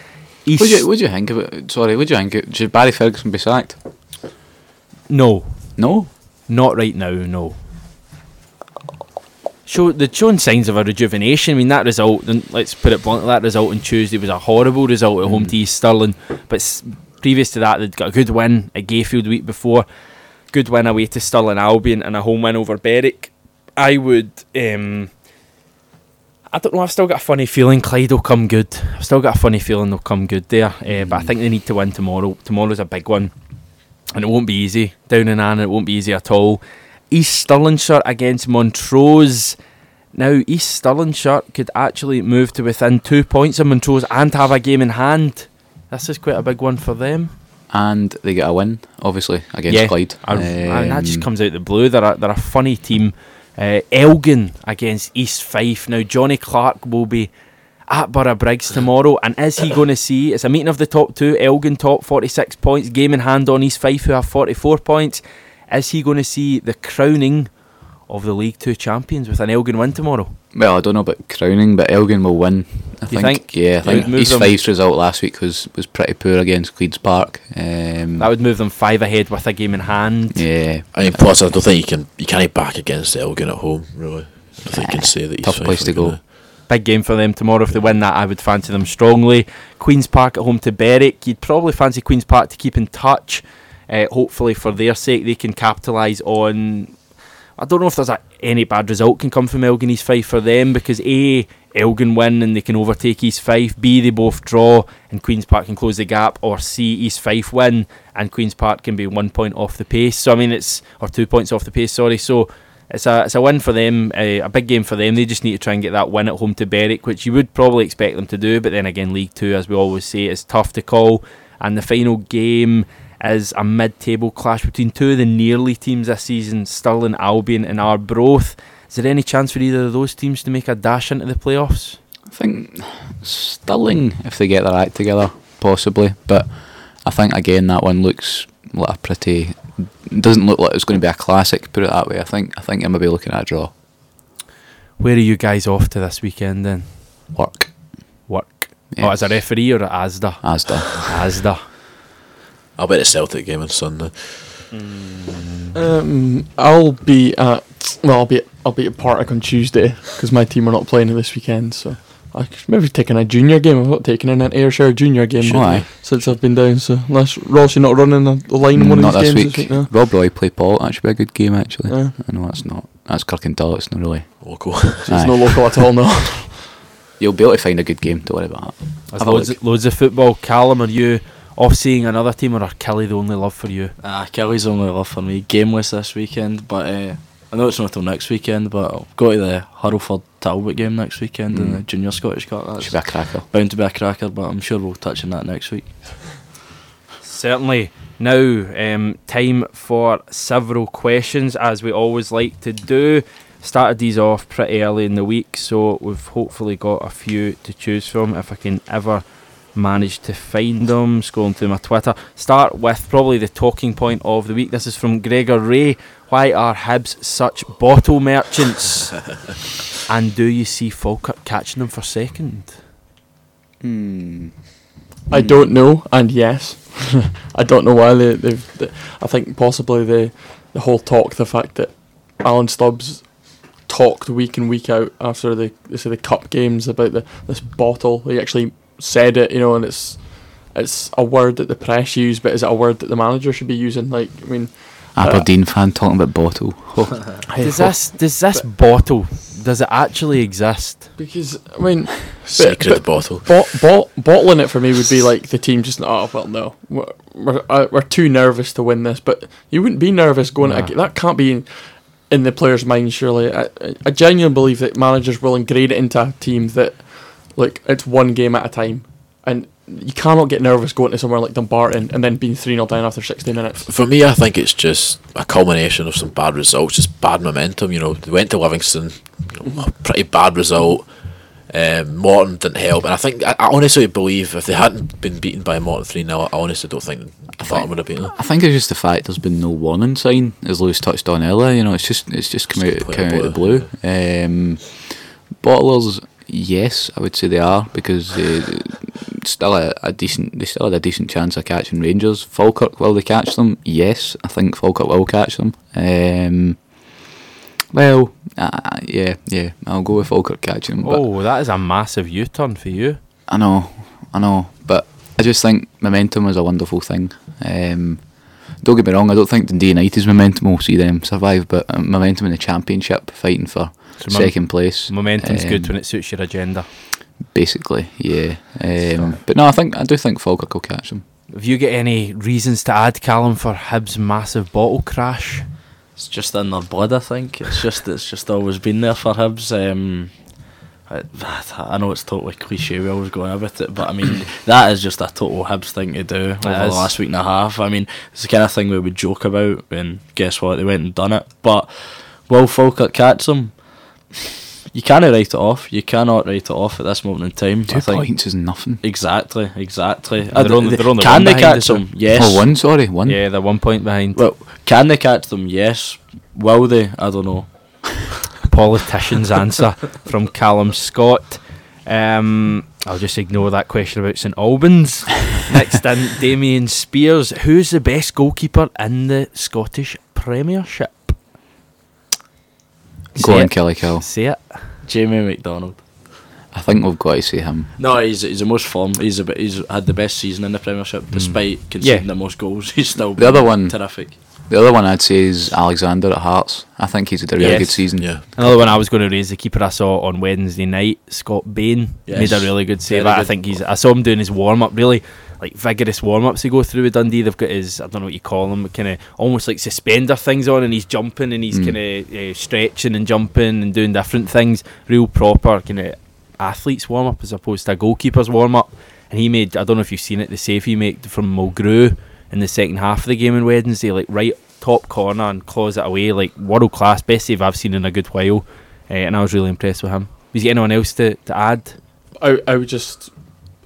East, What do you, what do you think about? Sorry, what do you think? Should Barry Ferguson be sacked? no, No. not right now. No. Show they're showing signs of a rejuvenation. I mean that result. then Let's put it bluntly. That result on Tuesday was a horrible result at home to East Stirling. But s- previous to that, they'd got a good win at Gayfield the week before. Good win away to Stirling Albion and a home win over Berwick. I would. Um, I don't know. I've still got a funny feeling Clyde will come good. I've still got a funny feeling they'll come good there. Uh, But I think they need to win tomorrow. Tomorrow's a big one, and it won't be easy down in Annan. It won't be easy at all. East Stirlingshire against Montrose. Now East Stirlingshire could actually move to within two points of Montrose and have a game in hand. This is quite a big one for them. And they get a win, obviously, against Yeah, Clyde. I- and that just Um, comes out the blue. They're a, they're a funny team. Uh, Elgin against East Fife. Now Johnny Clark will be at Borough Briggs tomorrow, and is he going to see? It's a meeting of the top two. Elgin top forty six points, game in hand on East Fife who have forty four points. Is he going to see the crowning of the League Two champions with an Elgin win tomorrow? Well, I don't know about crowning, but Elgin will win. I You think. think? Yeah, I It think would move East them- Fife's result last week was, was pretty poor against Cleeds Park. Um, That would move them five ahead with a game in hand. yeah, I mean, plus I don't think you can you can't back against Elgin at home. Really, I don't think you can say that. East tough Fife place to go. gonna- Big game for them tomorrow. If they win that, I would fancy them strongly. Queen's Park at home to Berwick. You'd probably fancy Queen's Park to keep in touch. Uh, hopefully, for their sake, they can capitalise on. I don't know if there's a, any bad result can come from Elgin East Fife for them because A Elgin win and they can overtake East Fife. B, they both draw and Queen's Park can close the gap. Or C, East Fife win and Queen's Park can be one point off the pace. So I mean, it's or two points off the pace. Sorry. So it's a it's a win for them, a, a big game for them. They just need to try and get that win at home to Berwick, which you would probably expect them to do. But then again, League Two, as we always say, is tough to call. And the final game is a mid-table clash between two of the nearly teams this season, Stirling Albion and Arbroath. Is there any chance for either of those teams to make a dash into the playoffs? I think Stirling, if they get their act together, possibly. But I think again that one looks like a pretty. Doesn't look like it's going to be a classic. Put it that way. I think. I think I'm maybe looking at a draw. Where are you guys off to this weekend then? Work. Work. Yeah. Oh, as a referee or at ASDA? Asda. ASDA. I'll bet the Celtic game on Sunday. Um, I'll be at well, I'll be at, I'll be at Partick on Tuesday because my team are not playing this weekend. So I could maybe taking a junior game. I've not taken in an Ayrshire junior game aye. since I've been down. So unless Ross, you're not running a, a line in one Not of these this games week. no? Rob Roy play Paul. That should be a good game actually. Yeah. I know that's not. That's Kirkintilloch. It's not really. Local. So it's Aye. no local at all. No. You'll be able to find a good game. Don't worry about that. There's Have a loads, of, loads of football. Callum, are you off seeing another team or are Killie the only love for you? Ah, Killie's only love for me. Gameless this weekend, but uh, I know it's not till next weekend. But I'll go to the Hurlford Talbot game next weekend in Mm. the Junior Scottish Cup. That's Should be a cracker. bound to be a cracker, but I'm sure we'll touch on that next week. Certainly. Now, um, time for several questions, as we always like to do. Started these off pretty early in the week, so we've hopefully got a few to choose from if I can ever manage to find them. Scrolling through my Twitter. Start with probably the talking point of the week. This is from Gregor Ray. Why are Hibs such bottle merchants? and do you see Falkirk catching them for second? Hmm. I don't know, and yes, I don't know why they, they've. They, I think possibly the the whole talk, the fact that Alan Stubbs talked week in week out after the say the cup games about the this bottle. He actually said it, you know, and it's it's a word that the press use, but is it a word that the manager should be using? Like, I mean, Aberdeen fan talking about bottle. Does this does this bottle does it actually exist? because I mean, secret but- bottle. Bo- bo- bottling it for me would be like the team just oh well no we're we're, uh, we're too nervous to win this but you wouldn't be nervous going Nah. ag- that can't be in, in the players' mind surely I, I- I genuinely believe that managers will engrade it into a team that like it's one game at a time and you cannot get nervous going to somewhere like Dumbarton and then being 3 0 down after 60 minutes For me, I think it's just a culmination of some bad results, just bad momentum. You know, they went to Livingston, you know, a pretty bad result. Um, Morton didn't help, and I think I, I honestly believe if they hadn't been beaten by Morton three 0 I honestly don't think Barton would have beaten them. I think it's just the fact there's been no warning sign, as Lewis touched on earlier. You know, it's just it's just come out, come out of the blue. Um, bottlers, yes, I would say they are because they still a, a decent they still had a decent chance of catching Rangers. Falkirk will they catch them? Yes, I think Falkirk will catch them. Um, well, uh, yeah, yeah, I'll go with Falkirk catching them. Oh, that is a massive U-turn for you. I know, I know, but I just think momentum is a wonderful thing. Um, don't get me wrong, I don't think Dundee United's momentum will see them survive, but uh, momentum in the championship, fighting for So mom- second place. Momentum's good um, when it suits your agenda. Basically, yeah. Um, but no, I think I do think Falkirk will catch them. Have you got any reasons to add, Callum, for Hibs' massive bottle crash? It's just in their blood, I think. It's just it's just always been there for Hibs. Um, I, I know it's totally cliche. We always go on about it, but I mean that is just a total Hibs thing to do over the last week and a half. I mean it's the kind of thing we would joke about, and guess what? They went and done it. But will Falkirk catch them? You can't write it off. You cannot write it off at this moment in time. Two I think points is nothing. exactly, exactly. They're I- only- they're only can one they catch us, so- them? Yes. Oh, one, sorry, one. Yeah, they're one point behind. Well, can they catch them? Yes. Will they? I don't know. Politician's answer from Callum Scott. Um, I'll just ignore that question about St Albans. Next in, Damien Spears. Who's the best goalkeeper in the Scottish Premiership? Go on. Killie Kill. Say it. Jamie McDonald. I think we've got to see him. No, he's he's the most form. He's a bit, he's had the best season in the Premiership, despite conceding the most goals. He's still The other one- terrific. The other one I'd say is Alexander at Hearts. I think he's had a really Yes. good season. Yeah. Another one I was going to raise the keeper I saw on Wednesday night, Scott Bain, Yes. made a really good save. Very I think he's. I saw him doing his warm up, really like vigorous warm ups. He go through with Dundee. They've got his I don't know what you call them, kind of almost like suspender things on, and he's jumping and he's Mm. kind of uh, stretching and jumping and doing different things. Real proper kind of athlete's warm up as opposed to a goalkeeper's warm up. And he made I don't know if you've seen it the save he made from Mulgrew in the second half of the game on Wednesday, like right top corner and claws it away, like world class, best save I've seen in a good while. Uh, and I was really impressed with him. Was there anyone else to, to add? I, I would just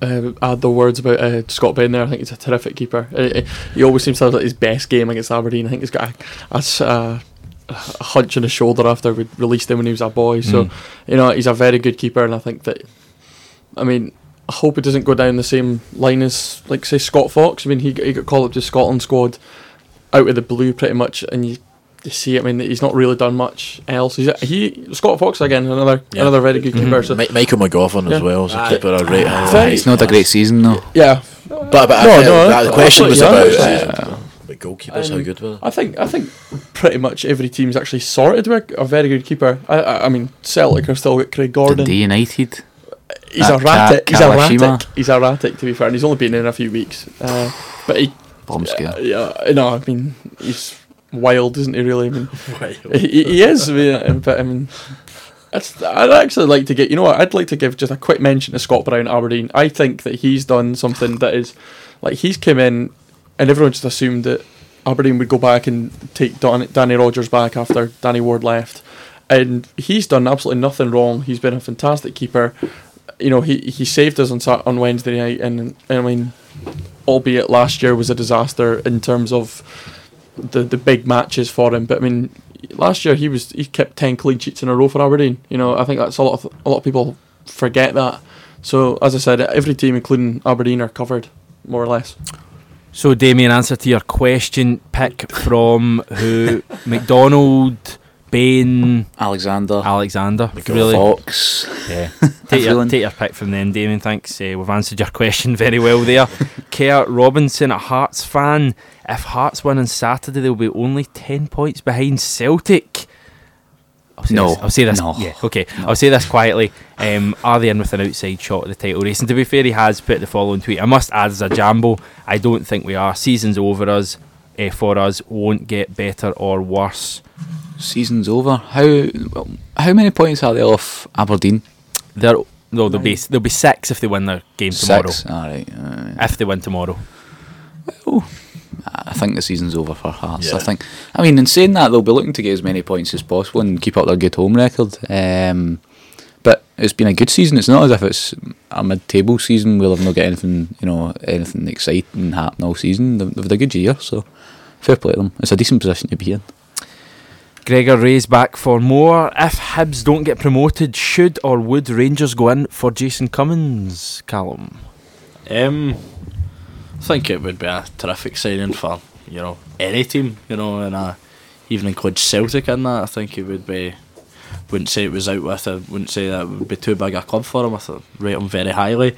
uh, add the words about uh, Scott Bain there. I think he's a terrific keeper. Uh, uh, he always seems to have like, his best game against Aberdeen. I think he's got a a hunch on his shoulder after we released him when he was a boy. So, Mm. you know, he's a very good keeper, and I think that, I mean, I hope it doesn't go down the same line as, like, say, Scott Fox. I mean, he, he got called up to Scotland squad out of the blue pretty much, and you, you see, I mean, he's not really done much else. He's, he Scott Fox again, another Yeah. another very good keeper. So, Mi- Michael McGovern Yeah. as well as a Aye. keeper. I rate him. Very- He's not a great season though. yeah, But, but I No, think no, that- the question was absolutely, about yeah. uh, about goalkeepers. how Um, good were they? I think I think pretty much every team's actually sorted with a very good keeper. I I, I mean Celtic have still got Craig Gordon. Dundee United. He's Uh, erratic. Ka- he's erratic. He's erratic to be fair, and he's only been in a few weeks. Uh, but he, Bomb scare. yeah, no, I mean he's wild, isn't he? Really, I mean he, he is. I mean, uh, but I mean. It's, I'd actually like to get, you know what, I'd like to give just a quick mention to Scott Brown at Aberdeen. I think that he's done something that is, like, he's come in and everyone just assumed that Aberdeen would go back and take Don, Danny Rogers back after Danny Ward left. And he's done absolutely nothing wrong. He's been a fantastic keeper. You know, he, he saved us on on Wednesday night, and, I mean, albeit last year was a disaster in terms of the the big matches for him. But I mean, last year he was he kept ten clean sheets in a row for Aberdeen. You know, I think that's a lot of a lot of people forget that. So as I said, every team, including Aberdeen, are covered more or less. So, Damien, answer to your question pick from who? McDonald, Bain, Alexander. Alexander. Really? Fox. Yeah. Take your, take your pick from them, Damien. Thanks. Uh, we've answered your question very well there. Kurt Robinson, a Hearts fan. If Hearts win on Saturday, they'll be only 10 points behind Celtic. I'll say No. This, I'll say this. No. Yeah, okay. I'll say this quietly. Um, are they in with an outside shot at the title race? And to be fair, he has put the following tweet. I must add as a jambo, I don't think we are. Season's over us. Uh, for us, won't get better or worse. Season's over. How well, how many points are they off Aberdeen? They're, no, they'll be they'll be six if they win their game tomorrow. Six. All right. If they win tomorrow. I think the season's over for Hearts. I think. I mean, in saying that, they'll be looking to get as many points as possible and keep up their good home record. Um, but it's been a good season. It's not as if it's a mid-table season where they've not got anything, you know, anything exciting happen all season. They've, they've had a good year, so fair play to them. It's a decent position to be in. Gregor Ray's back for more. If Hibs don't get promoted, should or would Rangers go in for Jason Cummings, Callum? Um, I think it would be a terrific signing for you know any team. You know, and uh, even include Celtic in that. I think it would be. Wouldn't say it was out with. I wouldn't say that would be too big a club for him. I thought rate him very highly.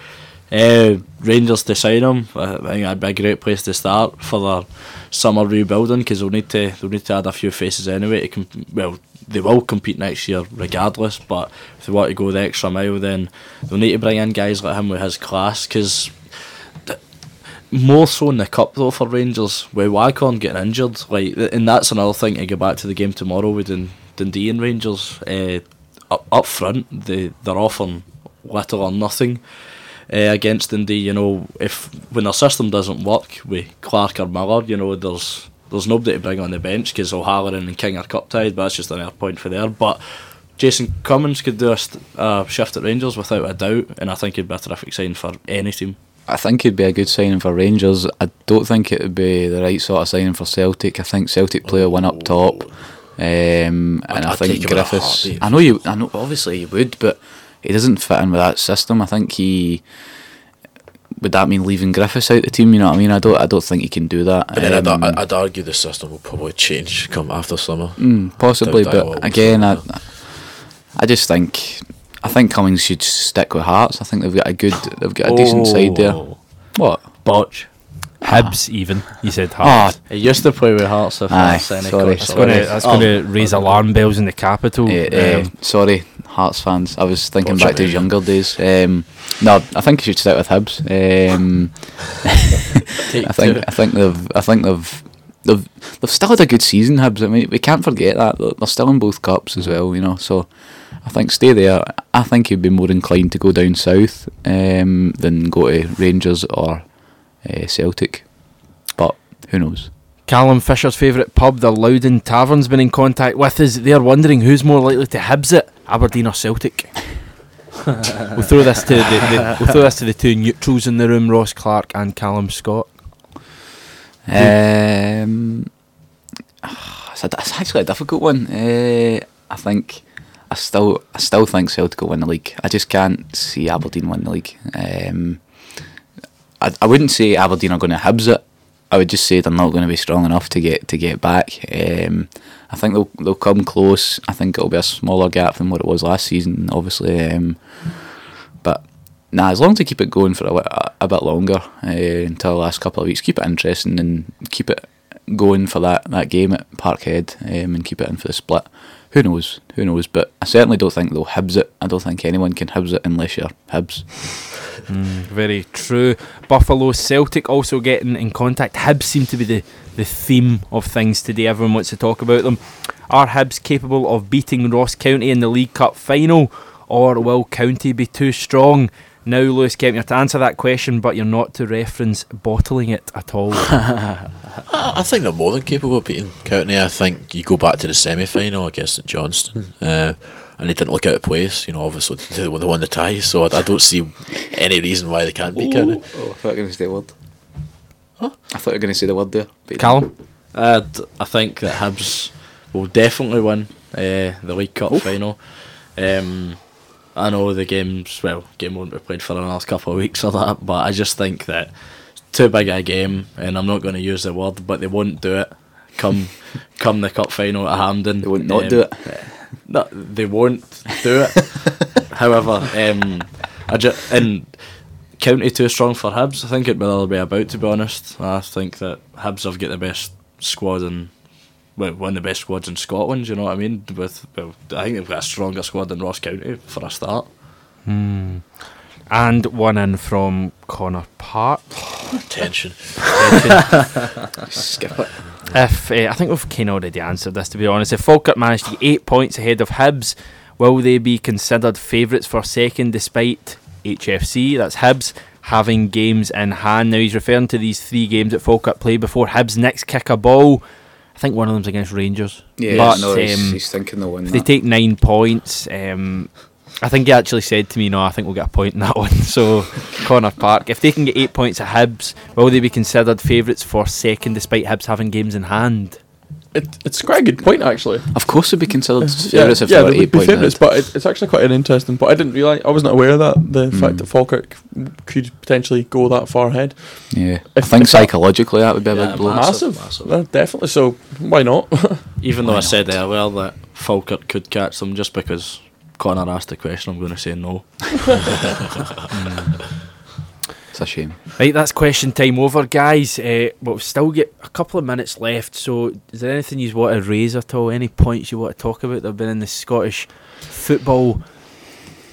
Uh, Rangers to sign him, I think that'd be a great place to start for their summer rebuilding because they'll need to they'll need to add a few faces anyway. To comp- well, they will compete next year regardless. But if they want to go the extra mile, then they'll need to bring in guys like him with his class because more so in the cup though for Rangers with Waghorn getting injured like and that's another thing to go back to the game tomorrow with Dun- Dundee and Rangers uh, up, up front they, they're often little or nothing uh, against Dundee you know if when their system doesn't work with Clark or Miller you know there's there's nobody to bring on the bench because O'Halloran and King are cup tied but that's just another point for there but Jason Cummings could do a st- uh, shift at Rangers without a doubt and I think he'd be a terrific sign for any team I think it'd be a good signing for Rangers. I don't think it would be the right sort of signing for Celtic. I think Celtic play a one up top, um, and I'd- I think take him in a Griffiths. I know you. I know. Obviously, you would, but he doesn't fit in with that system. I think he. Would that mean leaving Griffiths out the team? You know what I mean? I don't. I don't think he can do that. But then I'd, Um, I'd argue the system will probably change come after summer. Mm, possibly, Doubt that will but again, I, I just think, I think Cummings should stick with Hearts. I think they've got a good, they've got a decent side there. Oh. What? Botch Hibs, even. You said Oh, Hearts. He used to play with Hearts if Aye, sorry. that's going to Oh, raise alarm bells in the capital. Eh, Um, sorry, Hearts fans. I was thinking back to his younger days. Um, no, I think you should stick with Hibs. Um, I think two. I think they've I think they've they've they've still had a good season. Hibs. I mean, we can't forget that They're- they're still in both cups as well. You know, so I think stay there. I think you'd be more inclined to go down south um, than go to Rangers or uh, Celtic. But who knows? Callum Fisher's favourite pub, the Loudon Tavern's been in contact with us. They're wondering who's more likely to Hibs it, Aberdeen or Celtic. we'll throw this to the, the we'll throw this to the two neutrals in the room, Ross Clark and Callum Scott. Um, it's, a, it's actually a difficult one. Uh, I think I still I still think Celtic will win the league. I just can't see Aberdeen win the league. Um, I, I wouldn't say Aberdeen are going to Hibs it. I would just say they're not going to be strong enough to get to get back. Um, I think they'll they'll come close. I think it'll be a smaller gap than what it was last season, obviously. Um, but nah, as long as they keep it going for a, a, a bit longer uh, until the last couple of weeks, keep it interesting and keep it going for that, that game at Parkhead um, and keep it in for the split. Who knows? Who knows? But I certainly don't think they'll Hibs it. I don't think anyone can Hibs it unless you're Hibs. Mm, very true. Buffalo Celtic also getting in contact. Hibs seem to be the, the theme of things today. Everyone wants to talk about them. Are Hibs capable of beating Ross County in the League Cup final, or will County be too strong? Now, Lewis Kemp, you're to answer that question, but you're not to reference bottling it at all. I I think they're more than capable of beating County. I think you go back to the semi final against St Johnstone, uh, and they didn't look out of place. You know, obviously they they won the tie, so I, I don't see any reason why they can't beat County. Oh, I thought you were going to say the word. I thought you were going to say the word there. but you Callum? Uh, d- I think that Hibs will definitely win uh, the League Cup final. Um, I know the games, well, game won't be played for another couple of weeks or that, but I just think that it's too big a game, and I'm not going to use the word, but they won't do it. Come, come the cup final at Hampden, They won't not um, do it. No, they won't do it. However, um, I ju- and County too strong for Hibs. I think it will be the about. To be honest, I think that Hibs have got the best squad in. Well, one of the best squads in Scotland. You know what I mean? With well, I think they've got a stronger squad than Ross County for a start. And one in from Connor Park. Tension. Skip it. If uh, I think we've kind of already answered this, to be honest. If Falkirk managed to get eight points ahead of Hibs, will they be considered favourites for second despite HFC? That's Hibs having games in hand. Now he's referring to these three games that Falkirk play before Hibs next kick a ball. I think one of them's against Rangers. Yeah, but no, he's, um, he's thinking they'll win if they take nine points, um, I think he actually said to me, "No, I think we'll get a point in that one." So, Connor Park, if they can get eight points at Hibs, will they be considered favourites for second, despite Hibs having games in hand? It, it's quite a good point actually. Of course, it'd be considered Yeah, favourites if yeah, they were they eight would be favourites, but it, it's actually quite an interesting. But I didn't realise, I wasn't aware of that the fact that Falkirk could potentially go that far ahead. Yeah, If- I think if that- psychologically that would be a Yeah, big blow. Massive, Massive, massive. Uh, definitely. So why not? Even though Why I said earlier that Falkirk could catch them, just because Connor asked the question, I'm going to say no. It's a shame. Right, that's question time over, guys. Uh, but we've still got a couple of minutes left. So, is there anything you want to raise at all? Any points you want to talk about that have been in the Scottish football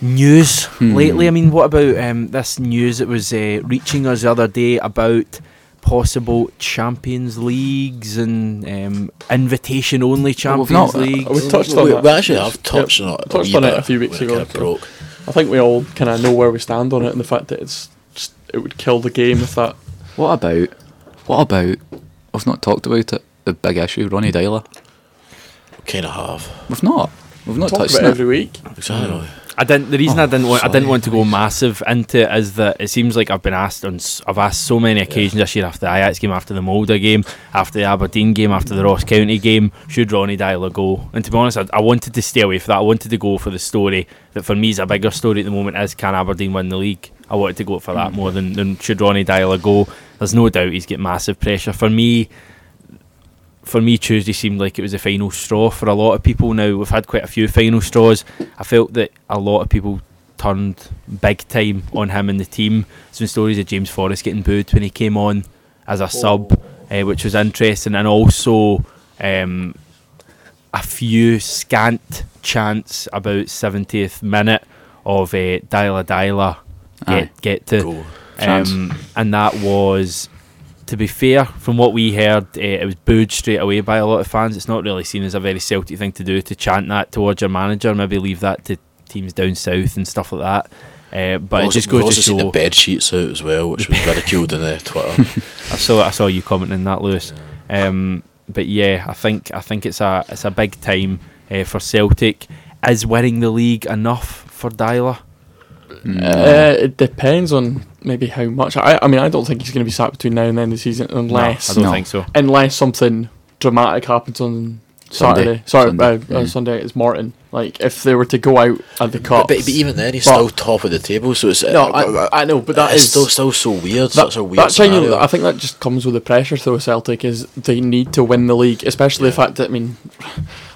news Hmm. lately? I mean, what about um, this news that was uh, reaching us the other day about possible Champions Leagues and um, invitation only Well, we've Champions not- Leagues? We've touched on we, that. we actually have touched on it. touched on it a few weeks ago, kinda broke. I think we all kind of know where we stand on it, and the fact that it's just, it would kill the game if that. What about? What about? We've not talked about it. The big issue, Ronny Deila. Kind of have. We've not. We've not Talk touched about it it. every week. Exactly. I didn't. The reason oh, I Oh, didn't want I didn't want to go massive into it is that it seems like I've been asked on s- I've asked so many occasions this year after the Ajax game, after the Molde game, after the Aberdeen game, after the Ross County game. Should Ronny Deila go? And to be honest, I, I wanted to stay away from that. I wanted to go for the story that for me is a bigger story at the moment is can Aberdeen win the league? I wanted to go for that more than, than should Ronny Deila go. There's no doubt he's got massive pressure for me for me, Tuesday seemed like it was the final straw for a lot of people. Now we've had quite a few final straws. I felt that a lot of people turned big time on him and the team. Been stories of James Forrest getting booed when he came on as a sub, uh, which was interesting, and also um, a few scant chants about 70th minute of uh, Deila Deila Aye. get get to, Goal. Chance. um, and that was. To be fair, from what we heard, uh, it was booed straight away by a lot of fans. It's not really seen as a very Celtic thing to do to chant that towards your manager. Maybe leave that to teams down south and stuff like that. Uh, but it just we've goes also to seen the show. bed sheets out as well, which was ridiculed in the Twitter. I saw I saw you commenting that, Lewis. Um, but yeah, I think I think it's a it's a big time uh, for Celtic. Is winning the league enough for Deila? Uh, it depends on maybe how much. I, I mean, I don't think he's going to be sat between now and the end of the season unless no, I don't No. think so. unless something dramatic happens on Sunday. Saturday. Sorry, Sunday, uh, yeah. uh, Sunday it's Morton. Like if they were to go out at the cup. but, but even then, he's But- still top of the table. So it's no, I, I know, but that is still still so weird. that, such a weird that genuinely- scenario. I think that just comes with the pressure though. Celtic is they need to win the league, especially the fact that I mean,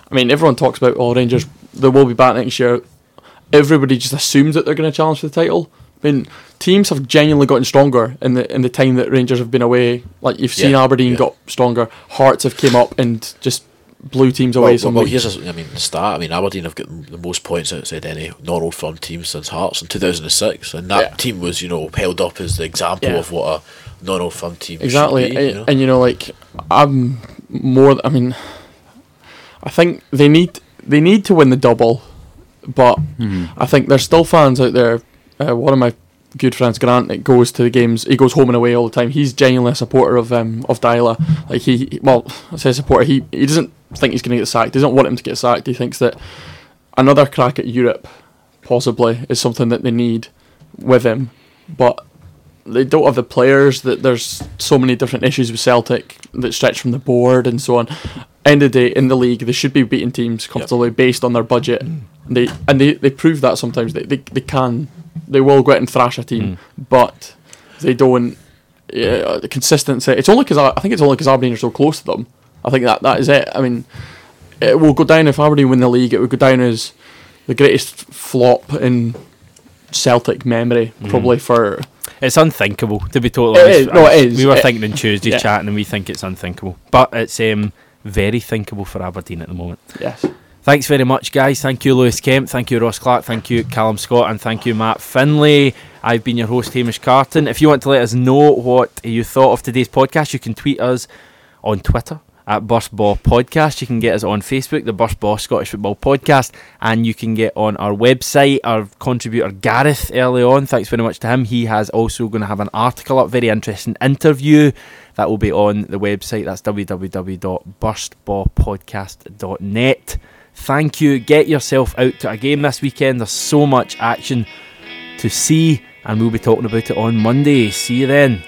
I mean everyone talks about all Rangers. They will be back next year. Everybody just assumes that they're going to challenge for the title. I mean, teams have genuinely gotten stronger in the in the time that Rangers have been away. Like you've seen Yeah, Aberdeen yeah. got stronger. Hearts have came up and just blew teams away. Well, some well, weeks. here's a, I mean the start. I mean Aberdeen have got the most points outside any non-old firm team since Hearts in 2006, and that Yeah. team was you know held up as the example of what a non-old firm team exactly should be. and, you know? and you know like i'm more i mean i think they need they need to win the double but Hmm. i think there's still fans out there uh, one of my good friends grant that goes to the games he goes home and away all the time he's genuinely a supporter of um of Deila like he well i say supporter he he doesn't think he's going to get sacked he doesn't want him to get sacked he thinks that another crack at europe possibly is something that they need with him but they don't have the players. That there's so many different issues with Celtic that stretch from the board and so on. End of the day, in the league, they should be beating teams comfortably based on their budget. And they and they, they prove that sometimes they, they they can they will go out and thrash a team, but they don't. Yeah, the consistency. It's only because I, I think it's only because Aberdeen are so close to them. I think that that is it. I mean, it will go down if Aberdeen win the league. It would go down as the greatest flop in Celtic memory, probably for It's unthinkable to be totally honest. is, no, it is. We were It- thinking on Tuesday yeah. chatting, and we think it's unthinkable, but it's um, very thinkable for Aberdeen at the moment. yes. Thanks very much, guys. Thank you, Lewis Kemp. Thank you, Ross Clark. Thank you, Callum Scott. And thank you, Matt Finlay. I've been your host, Hamish Carton. If you want to let us know what you thought of today's podcast, you can tweet us on Twitter at Burst Baw Podcast. You can get us on Facebook, the Burst Baw Scottish Football Podcast. And you can get on our website, our contributor Gareth early on. Thanks very much to him. He has also going to have an article up, very interesting interview. That will be on the website. That's www.burstbawpodcast.net. Thank you. Get yourself out to a game this weekend. There's so much action to see, and we'll be talking about it on Monday. See you then.